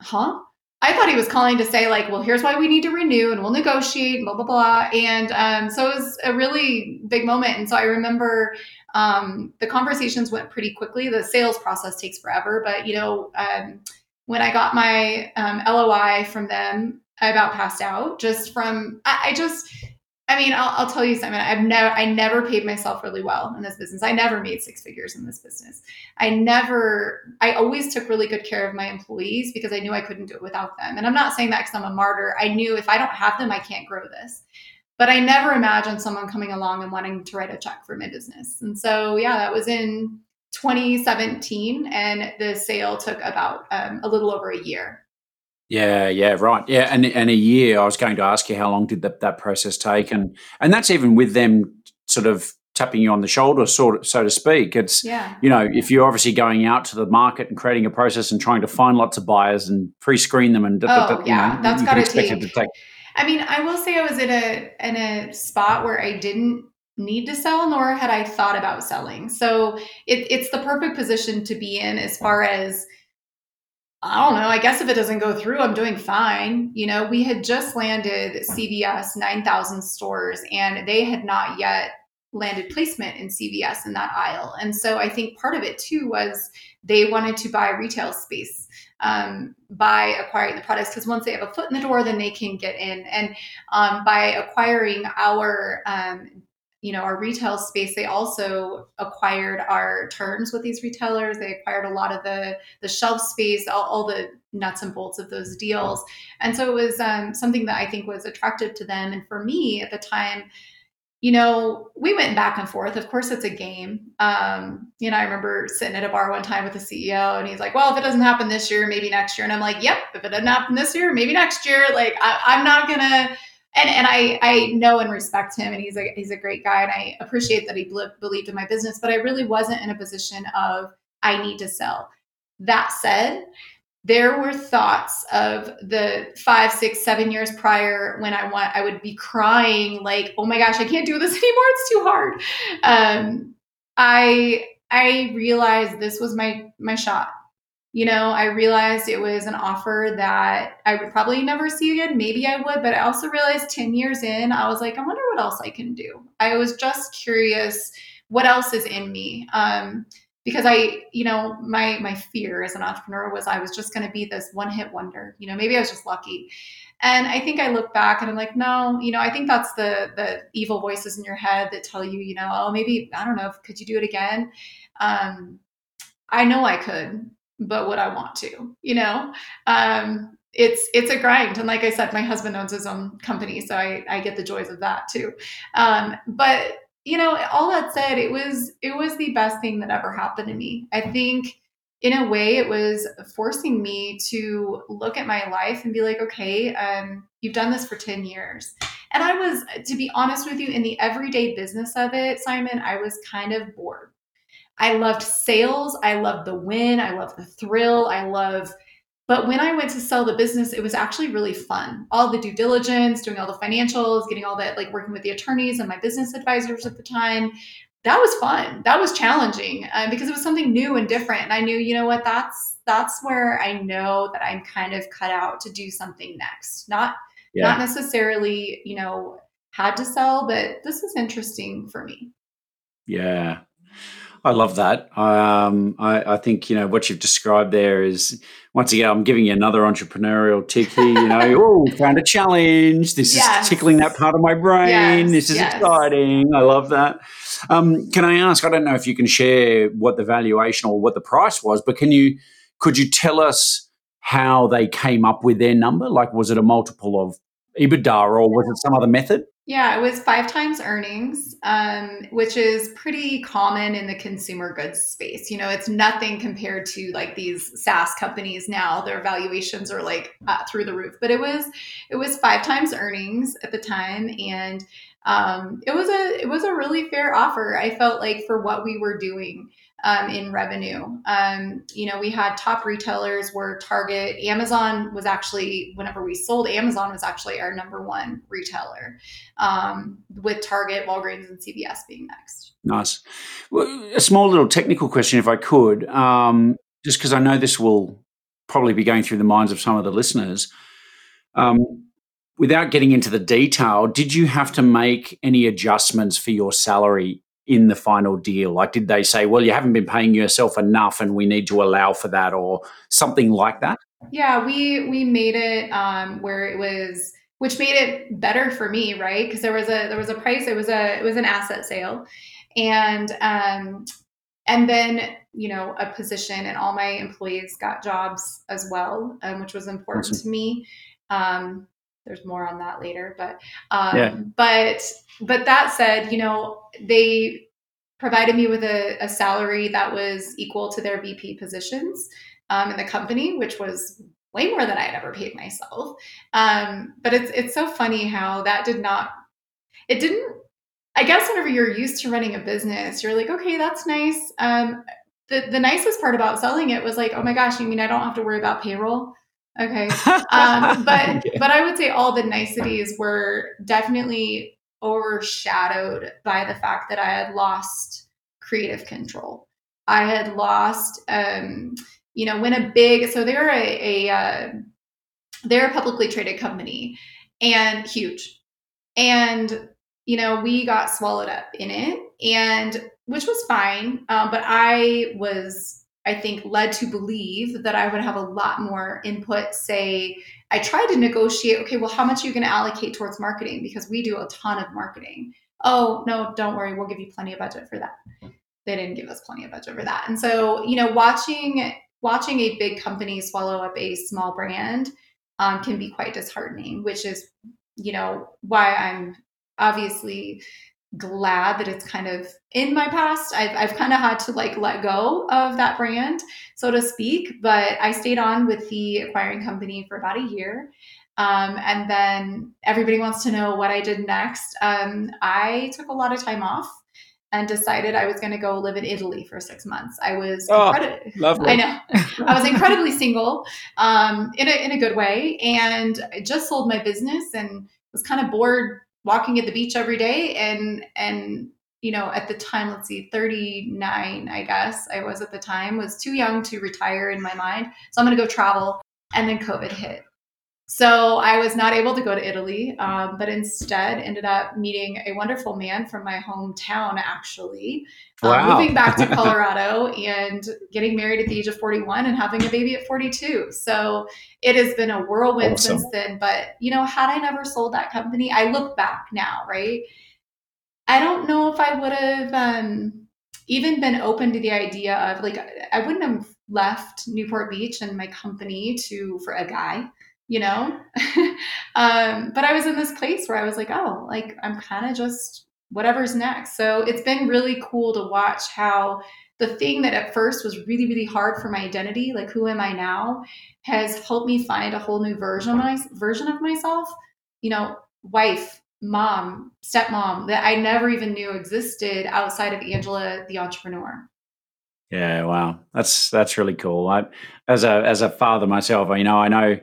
huh? I thought he was calling to say, like, well, here's why we need to renew and we'll negotiate, blah, blah, blah. And um, so it was a really big moment. And so I remember um, the conversations went pretty quickly. The sales process takes forever. But, you know, um, when I got my um, LOI from them, I about passed out just from, I, I just, I mean, I'll, I'll, tell you something. I've never, I never paid myself really well in this business. I never made six figures in this business. I never, I always took really good care of my employees because I knew I couldn't do it without them. And I'm not saying that because I'm a martyr. I knew if I don't have them, I can't grow this. But I never imagined someone coming along and wanting to write a check for my business. And so, yeah, that was in 2017, and the sale took about um, a little over a year. Yeah, yeah, right. Yeah, and and a year. I was going to ask you how long did that, that process take, and and that's even with them sort of tapping you on the shoulder, sort of, so to speak. It's yeah. you know, if you're obviously going out to the market and creating a process and trying to find lots of buyers and pre-screen them, and da, oh da, da, yeah, you know, that's got to take. I mean, I will say I was in a in a spot where I didn't need to sell, nor had I thought about selling. So it, it's the perfect position to be in as far as I don't know. I guess if it doesn't go through, I'm doing fine. You know, we had just landed CVS 9,000 stores and they had not yet landed placement in CVS in that aisle. And so I think part of it too was they wanted to buy retail space um, by acquiring the products because once they have a foot in the door, then they can get in. And um, by acquiring our um, you know our retail space they also acquired our terms with these retailers. They acquired a lot of the the shelf space all, all the nuts and bolts of those deals. And so it was um, something that i think was attractive to them. And for me at the time you know we went back and forth. Of course it's a game. Um, you know i remember sitting at a bar one time with the ceo and he's like well if it doesn't happen this year maybe next year. And i'm like yep if it doesn't happen this year maybe next year. Like I, i'm not gonna and and I I know and respect him, and he's a he's a great guy, and I appreciate that he believed in my business. But I really wasn't in a position of I need to sell. That said, there were thoughts of the five, six, seven years prior when I want I would be crying like, oh my gosh, I can't do this anymore. It's too hard. Um, I I realized this was my my shot you know, I realized it was an offer that I would probably never see again. Maybe I would, but I also realized 10 years in, I was like, I wonder what else I can do. I was just curious what else is in me. Um, because I, you know, my my fear as an entrepreneur was I was just going to be this one hit wonder. You know, maybe I was just lucky. And I think I look back and I'm like, no, you know, I think that's the the evil voices in your head that tell you, you know, oh, maybe I don't know, could you do it again? Um, I know I could but would I want to? You know, um, it's it's a grind, and like I said, my husband owns his own company, so I I get the joys of that too. Um, but you know, all that said, it was it was the best thing that ever happened to me. I think in a way it was forcing me to look at my life and be like okay um, you've done this for 10 years and i was to be honest with you in the everyday business of it simon i was kind of bored I loved sales. I loved the win. I loved the thrill. I love, but when I went to sell the business, it was actually really fun. All the due diligence, doing all the financials, getting all that, like working with the attorneys and my business advisors at the time. That was fun. That was challenging uh, because it was something new and different. And I knew, you know what, that's that's where I know that I'm kind of cut out to do something next. Not yeah. not necessarily, you know, had to sell, but this is interesting for me. Yeah. I love that. Um, I, I, think you know what you've described there is once again. I'm giving you another entrepreneurial tick here. You know, oh, found a challenge. This yes. is tickling that part of my brain. Yes. This is yes. exciting. I love that. Um, can I ask? I don't know if you can share what the valuation or what the price was, but can you? Could you tell us how they came up with their number? Like, was it a multiple of EBITDA or was it some other method? Yeah, it was five times earnings, um, which is pretty common in the consumer goods space. You know, it's nothing compared to like these SaaS companies now. Their valuations are like uh, through the roof. But it was it was five times earnings at the time, and um, it was a it was a really fair offer. I felt like for what we were doing um, in revenue. Um, you know, we had top retailers were Target, Amazon was actually whenever we sold, Amazon was actually our number one retailer, um, with Target, Walgreens, and CVS being next. Nice. Well, a small little technical question, if I could, um, just because I know this will probably be going through the minds of some of the listeners. Um, without getting into the detail, did you have to make any adjustments for your salary in the final deal? Like, did they say, well, you haven't been paying yourself enough and we need to allow for that or something like that? Yeah, we we made it um, where it was, which made it better for me, right? Because there was a there was a price. It was a it was an asset sale, and um, and then you know a position, and all my employees got jobs as well, um, which was important awesome. to me. Um, there's more on that later but um, yeah. but but that said you know they provided me with a, a salary that was equal to their vp positions um, in the company which was way more than i had ever paid myself. Um, but it's it's so funny how that did not it didn't i guess whenever you're used to running a business you're like okay that's nice. Um, the, the nicest part about selling it was like oh my gosh you mean i don't have to worry about payroll Okay. Um, but but I would say all the niceties were definitely overshadowed by the fact that I had lost creative control. I had lost, um, you know, when a big so they're a, a uh, they're a publicly traded company and huge, and you know we got swallowed up in it, and which was fine, um, but I was I think led to believe that I would have a lot more input. Say, I tried to negotiate, okay, well, how much are you going to allocate towards marketing? Because we do a ton of marketing. Oh, no, don't worry, we'll give you plenty of budget for that. They didn't give us plenty of budget for that. And so, you know, watching watching a big company swallow up a small brand um, can be quite disheartening, which is, you know, why I'm obviously glad that it's kind of in my past. I've, I've kind of had to like let go of that brand, so to speak. But I stayed on with the acquiring company for about a year. Um, and then everybody wants to know what I did next. Um, I took a lot of time off and decided I was going to go live in Italy for six months. I was oh, incredi- lovely. I know. I was incredibly single um, in, a, in a good way. And I just sold my business and was kind of bored walking at the beach every day and and you know at the time let's see 39 i guess i was at the time was too young to retire in my mind. So i'm going to go travel and then covid hit so I was not able to go to Italy, um, but instead ended up meeting a wonderful man from my hometown, actually. Um, moving back to Colorado and getting married at the age of 41 and having a baby at 42. So it has been a whirlwind awesome. since then. But, you know, had I never sold that company, I look back now, right? I don't know if I would have um, even been open to the idea of like, I wouldn't have left Newport Beach and my company to for a guy you know? um, but I was in this place where I was like, oh, like I'm kind of just whatever's next. So it's been really cool to watch how the thing that at first was really, really hard for my identity, like who am I now, has helped me find a whole new version of my version of myself. You know, wife, mom, stepmom that I never even knew existed outside of Angela, the entrepreneur. Yeah, wow, that's that's really cool. I, as a as a father myself, you know, I know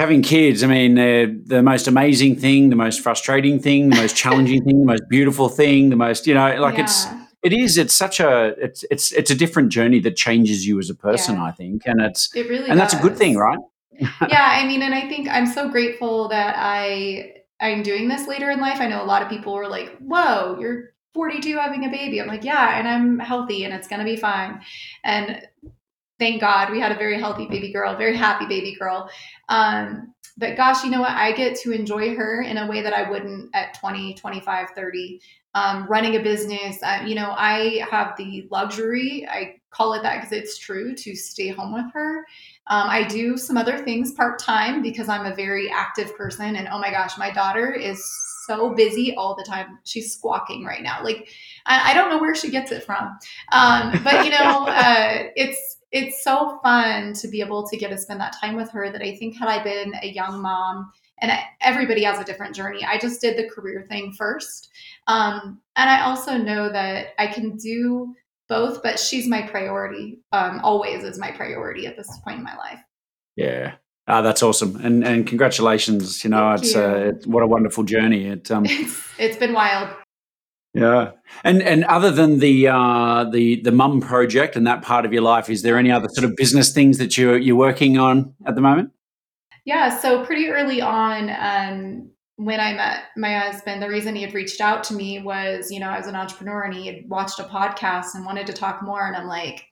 having kids, I mean, they're the most amazing thing, the most frustrating thing, the most challenging thing, the most beautiful thing, the most, you know, like yeah. it's it is it's such a it's it's it's a different journey that changes you as a person, yeah. I think. And it's it really and does. that's a good thing, right? yeah, I mean, and I think I'm so grateful that I I'm doing this later in life. I know a lot of people were like, "Whoa, you're 42 having a baby. I'm like, yeah, and I'm healthy and it's going to be fine. And thank God we had a very healthy baby girl, very happy baby girl. Um, but gosh, you know what? I get to enjoy her in a way that I wouldn't at 20, 25, 30. Um, running a business, uh, you know, I have the luxury, I call it that because it's true, to stay home with her. Um, I do some other things part time because I'm a very active person. And oh my gosh, my daughter is so busy all the time. She's squawking right now. Like I, I don't know where she gets it from. Um, but you know, uh, it's it's so fun to be able to get to spend that time with her. That I think had I been a young mom, and I, everybody has a different journey. I just did the career thing first, um, and I also know that I can do both. But she's my priority. Um, always is my priority at this point in my life. Yeah, Ah, that's awesome, and and congratulations. You know, Thank it's, you. uh, what a wonderful journey. It um, it's, it's been wild. Yeah, and and other than the uh, the the mum project and that part of your life, is there any other sort of business things that you're you're working on at the moment? Yeah, so pretty early on, um, when I met my husband, the reason he had reached out to me was, you know, I was an entrepreneur and he had watched a podcast and wanted to talk more, and I'm like,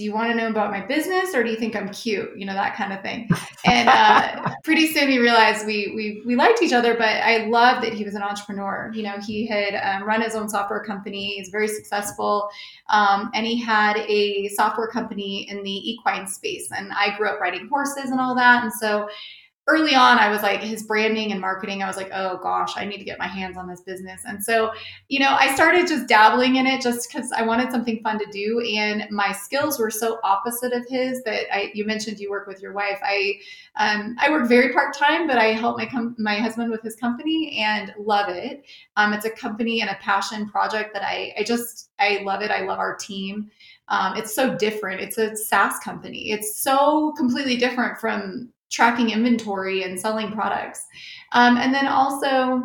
do you want to know about my business or do you think I'm cute? You know, that kind of thing. And uh, pretty soon we realized we, we, we liked each other, but I love that he was an entrepreneur. You know, he had um, run his own software company. He's very successful. Um, and he had a software company in the equine space. And I grew up riding horses and all that. And so early on i was like his branding and marketing i was like oh gosh i need to get my hands on this business. And so you know i started just dabbling in it just because i wanted something fun to do and my skills were so opposite of his that i you mentioned you work with your wife. I um, i work very part-time but i help my com- my husband with his company and love it. Um, it's a company and a passion project that i i just i love it. I love our team. Um, it's so different. It's a SaaS company. It's so completely different from tracking inventory and selling products. Um, and then also,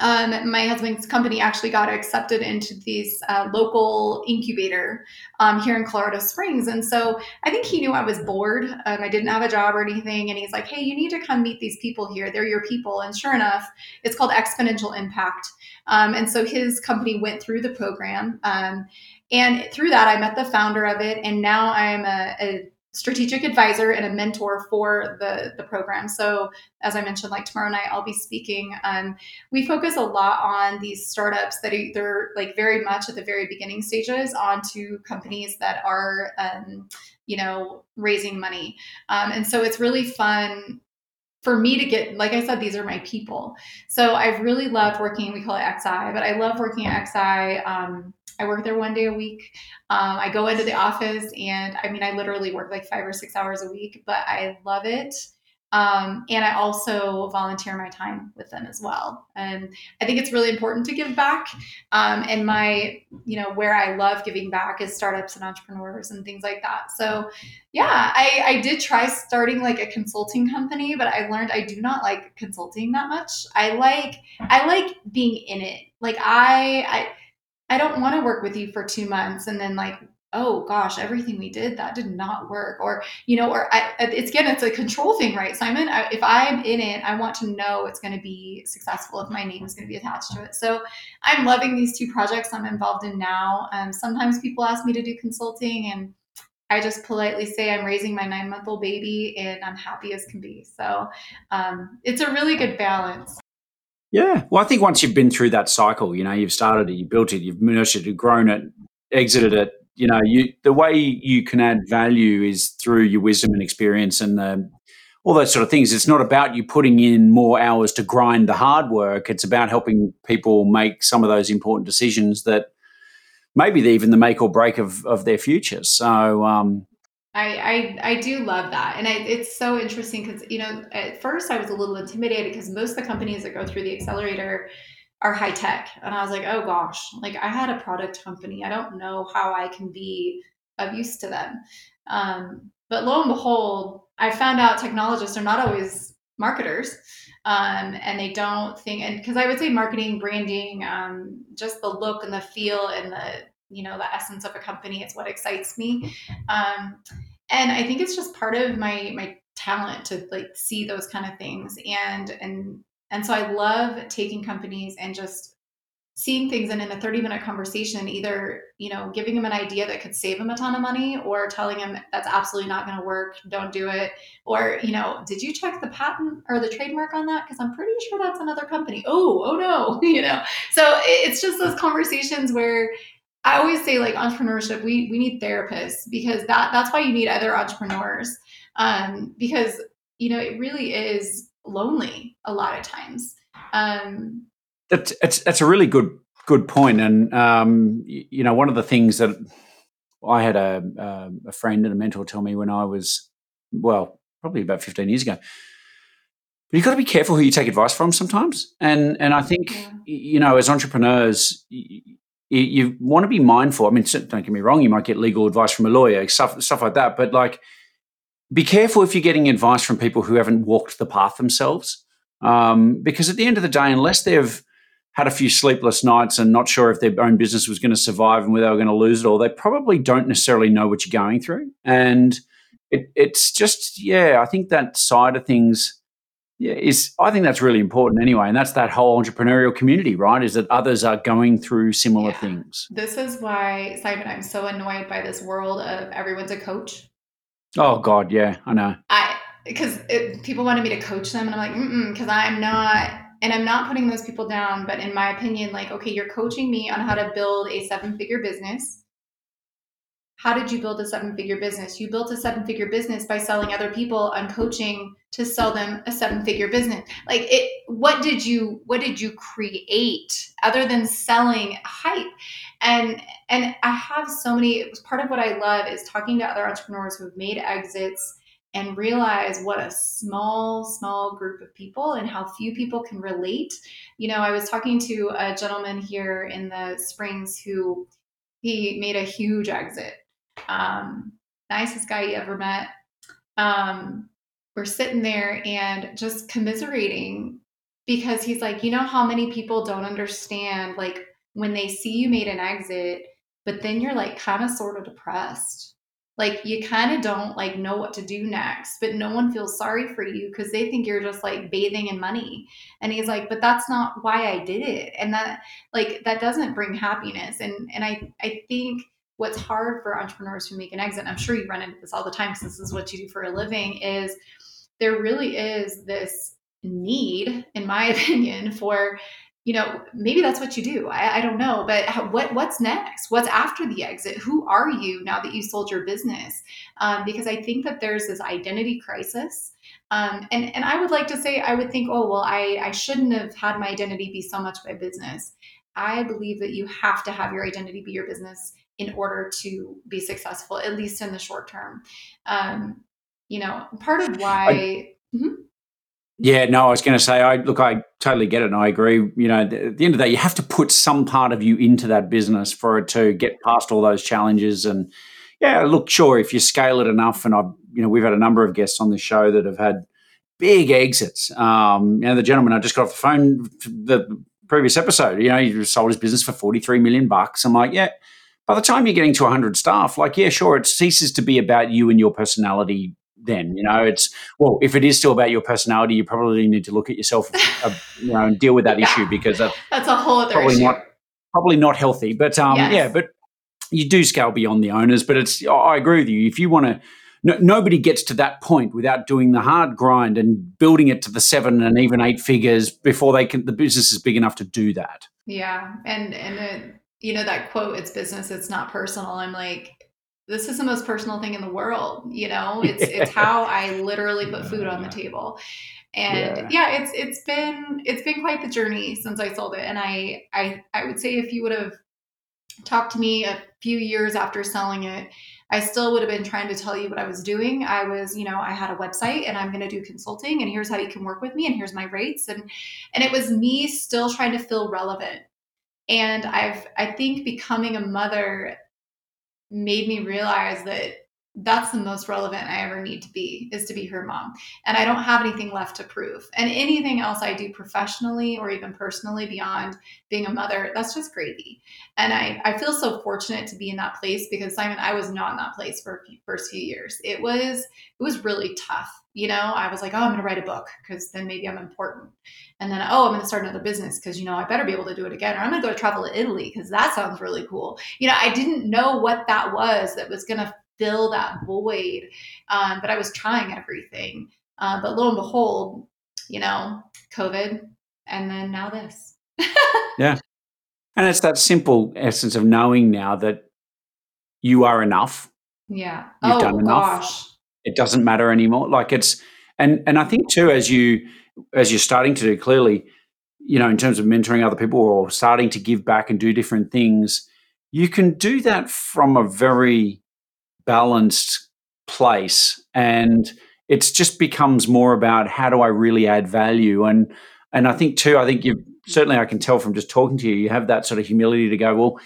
um, my husband's company actually got accepted into these uh, local incubator um, here in Colorado Springs. And so I think he knew I was bored. Um, I didn't have a job or anything. And he's like, hey, you need to come meet these people here. They're your people. And sure enough, it's called Exponential Impact. Um, and so his company went through the program. Um, and through that, I met the founder of it. And now I'm a, a strategic advisor and a mentor for the the program. So as I mentioned, like tomorrow night I'll be speaking. Um, we focus a lot on these startups that they're like very much at the very beginning stages onto companies that are um, you know raising money, um, and so it's really fun for me to get like i said these are my people so i've really loved working we call it xi but i love working at xi um, I work there one day a week. Um, I go into the office and I mean, I literally work like five or six hours a week, but I love it. Um, and I also volunteer my time with them as well. And I think it's really important to give back. Um, and my, you know, where I love giving back is startups and entrepreneurs and things like that. So, yeah, I, I did try starting like a consulting company, but I learned I do not like consulting that much. I like I like being in it. Like I I I don't want to work with you for two months and then like, oh gosh, everything we did that did not work, or you know, or I, it's again, it's a control thing, right, Simon? I, if I'm in it, I want to know it's going to be successful. If my name is going to be attached to it, so I'm loving these two projects I'm involved in now. Um, sometimes people ask me to do consulting, and I just politely say I'm raising my nine month old baby and I'm happy as can be. So um, it's a really good balance. Yeah. Well, I think once you've been through that cycle, you know, you've started it, you built it, you've nurtured it, grown it, exited it, you know, you the way you can add value is through your wisdom and experience and the, all those sort of things. It's not about you putting in more hours to grind the hard work. It's about helping people make some of those important decisions that maybe even the make or break of, of their future. So, um, I, I, I do love that. And I, it's so interesting because, you know, at first I was a little intimidated because most of the companies that go through the accelerator are high tech. And I was like, oh gosh, like I had a product company. I don't know how I can be of use to them. Um, but lo and behold, I found out technologists are not always marketers. Um, and they don't think, and because I would say marketing, branding, um, just the look and the feel and the you know the essence of a company is what excites me um, and i think it's just part of my my talent to like see those kind of things and and and so i love taking companies and just seeing things and in a 30 minute conversation either you know giving them an idea that could save them a ton of money or telling them that's absolutely not going to work don't do it. Or you know did you check the patent or the trademark on that? Because i'm pretty sure that's another company. Oh oh no you know? So it's just those conversations where i always say like entrepreneurship we we need therapists because that that's why you need other entrepreneurs um, because you know it really is lonely a lot of times um, that's it's, that's a really good good point, and um, you know one of the things that I had a a friend and a mentor tell me when I was well probably about fifteen years ago. But you've got to be careful who you take advice from sometimes, and and I think yeah. you know as entrepreneurs. You, you want to be mindful. I mean, don't get me wrong. You might get legal advice from a lawyer, stuff stuff like that. But like, be careful if you're getting advice from people who haven't walked the path themselves, um, because at the end of the day, unless they've had a few sleepless nights and not sure if their own business was going to survive and whether they were going to lose it all, they probably don't necessarily know what you're going through. And it, it's just, yeah, I think that side of things yeah, is, I think that's really important anyway. And that's that whole entrepreneurial community, right? Is that others are going through similar yeah. things. This is why, Simon, I'm so annoyed by this world of everyone's a coach. Oh, God, yeah, I know. I, because people wanted me to coach them, and I'm like, because I'm not and I'm not putting those people down, but in my opinion, like, okay, you're coaching me on how to build a seven figure business. How did you build a seven figure business? You built a seven figure business by selling other people on coaching to sell them a seven figure business. Like it what did you what did you create other than selling hype? And and I have so many it was part of what I love is talking to other entrepreneurs who've made exits and realize what a small, small group of people and how few people can relate. You know, I was talking to a gentleman here in the Springs who he made a huge exit. Um, nicest guy you ever met. Um, we're sitting there and just commiserating because he's like, you know, how many people don't understand, like, when they see you made an exit, but then you're like kind of sort of depressed. Like you kind of don't like know what to do next but no one feels sorry for you because they think you're just like bathing in money. And he's like but that's not why i did it. And that like that doesn't bring happiness. And and i i think what's hard for entrepreneurs who make an exit i'm sure you run into this all the time because this is what you do for a living is there really is this need in my opinion for you know maybe that's what you do. I, I don't know but how, what what's next? What's after the exit? Who are you now that you sold your business? Um, because i think that there's this identity crisis. Um, and and i would like to say i would think oh well i i shouldn't have had my identity be so much my business. I believe that you have to have your identity be your business in order to be successful at least in the short term. Um, you know part of why I, mm-hmm. Yeah, no, I was going to say, I look, I totally get it, and I agree. You know, at the end of the day, you have to put some part of you into that business for it to get past all those challenges. And yeah, look, sure, if you scale it enough, and I've, you know, we've had a number of guests on the show that have had big exits. Um, you know, the gentleman I just got off the phone, the previous episode, you know, he sold his business for forty three million bucks. I'm like, yeah. By the time you're getting to 100 staff, like, yeah, sure, it ceases to be about you and your personality then you know it's well if it is still about your personality you probably need to look at yourself uh, you know and deal with that yeah. issue because that, that's a whole other probably issue. not probably not healthy but um yes. yeah but you do scale beyond the owners but it's i agree with you if you want to no, nobody gets to that point without doing the hard grind and building it to the seven and even eight figures before they can the business is big enough to do that yeah and and it, you know that quote it's business it's not personal i'm like this is the most personal thing in the world you know? It's it's how i literally put food on the table. And yeah. yeah. it's it's been it's been quite the journey since i sold it. And i i i would say if you would have talked to me a few years after selling it i still would have been trying to tell you what i was doing. I was you know i had a website and i'm going to do consulting and here's how you can work with me and here's my rates. And and it was me still trying to feel relevant. And i've i think becoming a mother made me realize that that's the most relevant I ever need to be is to be her mom. And I don't have anything left to prove. And anything else I do professionally or even personally beyond being a mother, that's just gravy. And I, I feel so fortunate to be in that place because Simon, I was not in that place for a first few years. It was it was really tough. You know, I was like, oh, I'm gonna write a book because then maybe I'm important. And then oh, I'm gonna start another business because you know I better be able to do it again. Or I'm gonna go travel to Italy because that sounds really cool. You know, I didn't know what that was that was gonna fill that void. Um, but I was trying everything. Uh, but lo and behold, you know, COVID, and then now this. yeah. And it's that simple essence of knowing now that you are enough. Yeah. You've oh, done enough. Gosh. It doesn't matter anymore. Like it's, and and I think too, as you as you're starting to do clearly, you know, in terms of mentoring other people or starting to give back and do different things, you can do that from a very balanced place and it just becomes more about how do I really add value? And and I think too I think you certainly I can tell from just talking to you you have that sort of humility to go well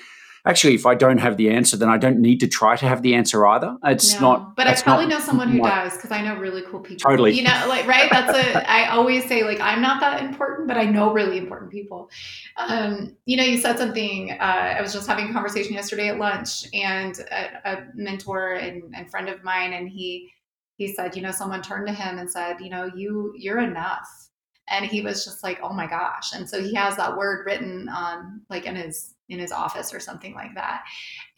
actually if I don't have the answer then I don't need to try to have the answer either. It's no, not but I probably know someone who my, does because I know really cool people. Totally. You know like right? That's a I always say like I'm not that important but I know really important people. Um, you know, you said something. Uh, I was just having a conversation yesterday at lunch, and a, a mentor and, and, friend of mine, and he he said, you know, someone turned to him and said, you know, you you're enough, and he was just like, oh my gosh, and so he has that word written on like in his in his office or something like that,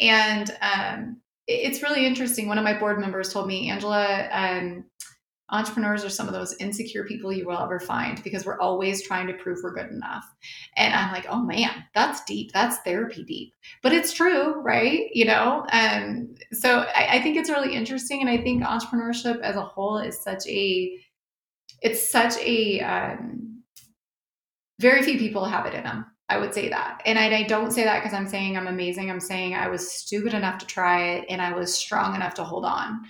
and um, it's really interesting. One of my board members told me, Angela. Um, entrepreneurs are some of those insecure people you will ever find because we're always trying to prove we're good enough. And I'm like, oh man, that's deep. That's therapy deep. But it's true, right? You know? And so I, I think it's really interesting. And I think entrepreneurship as a whole is such a, it's such a, um, very few people have it in them. I would say that. And I, I don't say that because I'm saying I'm amazing. I'm saying I was stupid enough to try it and I was strong enough to hold on.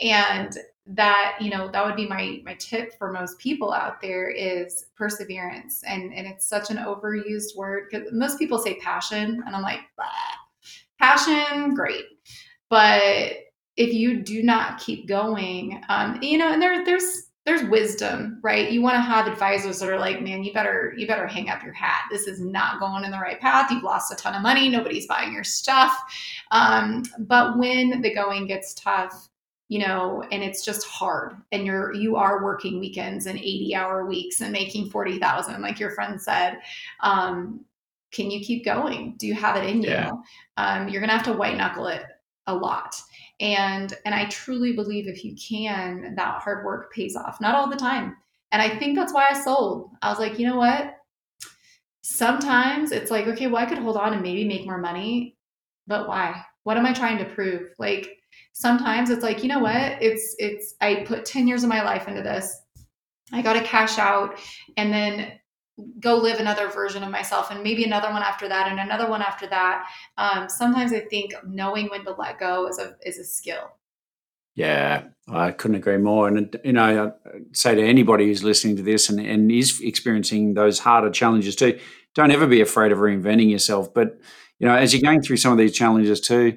And that you know that would be my my tip for most people out there is perseverance and and it's such an overused word because most people say passion and i'm like passion great but if you do not keep going um you know and there there's there's wisdom right? You want to have advisors that are like man you better you better hang up your hat. This is not going in the right path. You've lost a ton of money. Nobody's buying your stuff. Um, but when the going gets tough you know and it's just hard and you're you are working weekends and 80 hour weeks and making 40,000 like your friend said um, can you keep going? Do you have it in yeah. you um, you're gonna have to white knuckle it a lot and and i truly believe if you can that hard work pays off not all the time. And i think that's why i sold. I was like you know what? Sometimes it's like okay well i could hold on and maybe make more money but why? What am i trying to prove? Like sometimes it's like you know what? It's it's i put 10 years of my life into this. I got to cash out and then go live another version of myself and maybe another one after that and another one after that um, sometimes i think knowing when to let go is a is a skill yeah i couldn't agree more and you know i say to anybody who's listening to this and, and is experiencing those harder challenges too don't ever be afraid of reinventing yourself but you know as you're going through some of these challenges too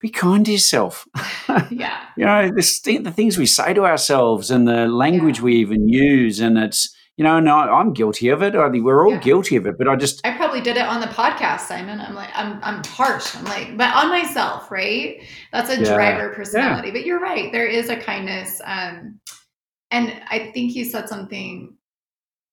be kind to yourself. yeah. you know, the, the things we say to ourselves and the language yeah. we even use. And it's, you know, no, I'm guilty of it. I think we're all yeah. guilty of it, but I just. I probably did it on the podcast, Simon. I'm like, I'm, I'm harsh. I'm like, but on myself, right? That's a yeah. driver personality. But you're right. There is a kindness. Um, and I think you said something,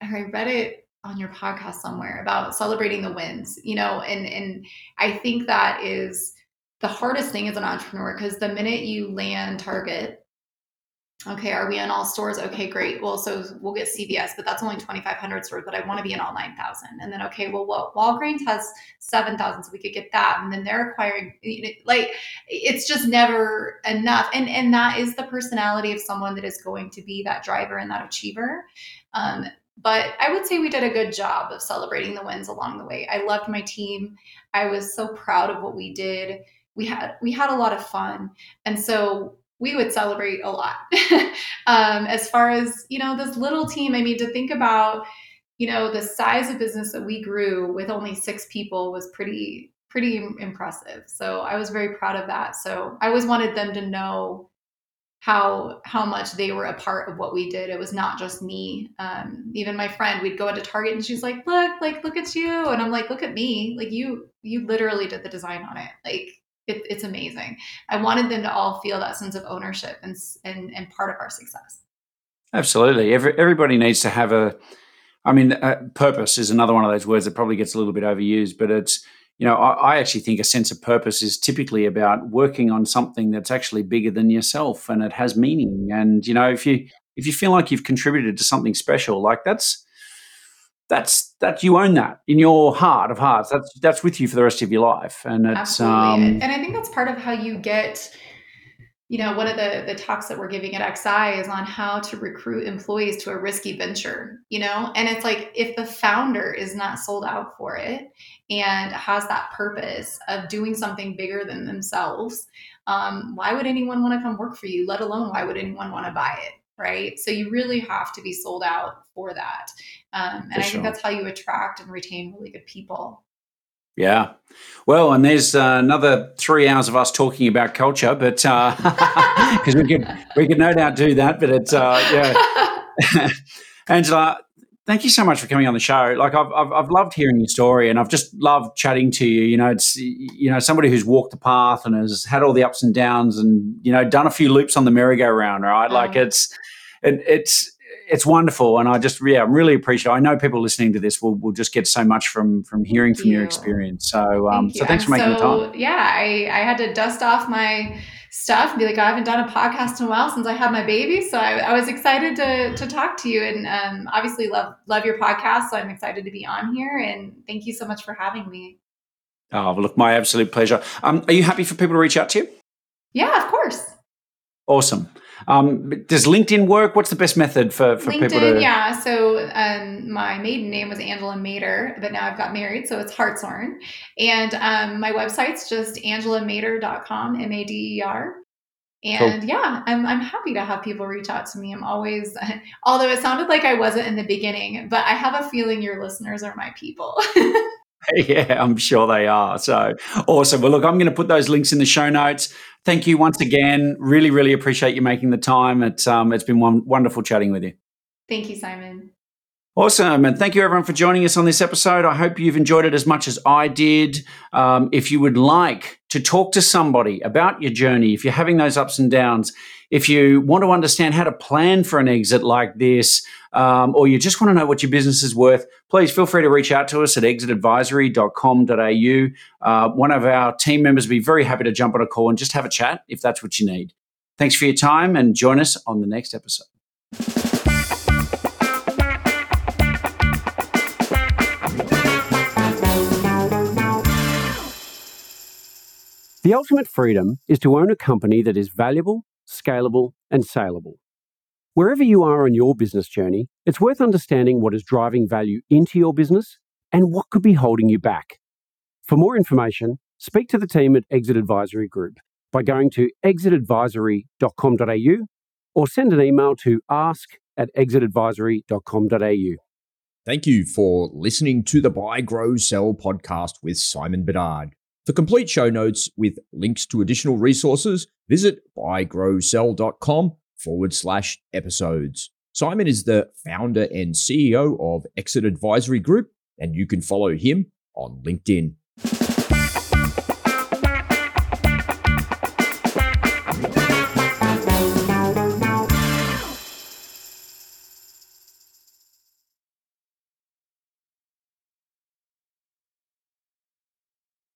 I read it on your podcast somewhere about celebrating the wins, you know, and, and I think that is, the hardest thing as an entrepreneur because the minute you land target okay are we in all stores? Okay great. Well so we'll get cvs but that's only 2500 stores but i want to be in all 9000 and then okay well, well walgreens has 7000 so we could get that. And then they're acquiring like it's just never enough. And and that is the personality of someone that is going to be that driver and that achiever. Um, but I would say we did a good job of celebrating the wins along the way. I loved my team. I was so proud of what we did. We had we had a lot of fun. And so we would celebrate a lot um, as far as you know this little team i mean to think about you know the size of business that we grew with only six people was pretty pretty impressive. So I was very proud of that. So I always wanted them to know how how much they were a part of what we did. It was not just me. Um, even my friend, we'd go into Target and she's like, "Look, like look at you," and I'm like, "Look at me! Like you you literally did the design on it. Like it, it's amazing." I wanted them to all feel that sense of ownership and and and part of our success. Absolutely. Every, everybody needs to have a. I mean, uh, purpose is another one of those words that probably gets a little bit overused, but it's you know, I, I, actually think a sense of purpose is typically about working on something that's actually bigger than yourself and it has meaning. And you know, if you if you feel like you've contributed to something special, like that's that's that you own that in your heart of hearts. That's that's with you for the rest of your life. And it's Absolutely. um, and I think that's part of how you get you know, one of the the talks that we're giving at XI is on how to recruit employees to a risky venture, you know? And it's like if the founder is not sold out for it and has that purpose of doing something bigger than themselves, um, why would anyone want to come work for you? Let alone why would anyone want to buy it? Right. So you really have to be sold out for that. Um, and for I sure. think that's how you attract and retain really good people. Yeah. Well, and there's uh, another three hours of us talking about culture, but because uh, we could we could no doubt do that. But it's uh, yeah, Angela, thank you so much for coming on the show. Like I've, I've I've loved hearing your story, and I've just loved chatting to you. You know, it's you know somebody who's walked the path and has had all the ups and downs, and you know done a few loops on the merry-go-round. Right, like mm. it's it, it's it's wonderful, and I just yeah, I'm really appreciate. I know people listening to this will will just get so much from from hearing Thank from you. your experience. So um, Thank so thanks I'm for making so, the time. Yeah, I I had to dust off my stuff and be like, I haven't done a podcast in a while since I had my baby, so I, I was excited to to talk to you, and um, obviously love love your podcast. So I'm excited to be on here, and thank you so much for having me. Oh, look, my absolute pleasure. Um, are you happy for people to reach out to you? Yeah, of course. Awesome. Um, does LinkedIn work? What's the best method for, for LinkedIn, people to? Yeah. So um, my maiden name was Angela Mader, but now I've got married, so it's Hartshorn. And um, my website's just angelamader.com, M A D E R. And cool. yeah, I'm, I'm happy to have people reach out to me. I'm always, although it sounded like I wasn't in the beginning, but I have a feeling your listeners are my people. yeah, I'm sure they are. So awesome. Well, look, I'm going to put those links in the show notes. Thank you once again. Really, really appreciate you making the time. It's um, it's been one, wonderful chatting with you. Thank you, Simon. Awesome. And thank you, everyone, for joining us on this episode. I hope you've enjoyed it as much as I did. Um, if you would like to talk to somebody about your journey, if you're having those ups and downs, if you want to understand how to plan for an exit like this, um, or you just want to know what your business is worth, please feel free to reach out to us at exitadvisory.com.au. Uh, one of our team members will be very happy to jump on a call and just have a chat if that's what you need. Thanks for your time and join us on the next episode. The ultimate freedom is to own a company that is valuable, scalable, and saleable. Wherever you are on your business journey, it's worth understanding what is driving value into your business and what could be holding you back. For more information, speak to the team at Exit Advisory Group by going to exitadvisory.com.au or send an email to ask at exitadvisory.com.au. Thank you for listening to the Buy, Grow, Sell podcast with Simon Bedard. For complete show notes with links to additional resources, visit buygrowsell.com forward slash episodes. Simon is the founder and CEO of Exit Advisory Group, and you can follow him on LinkedIn.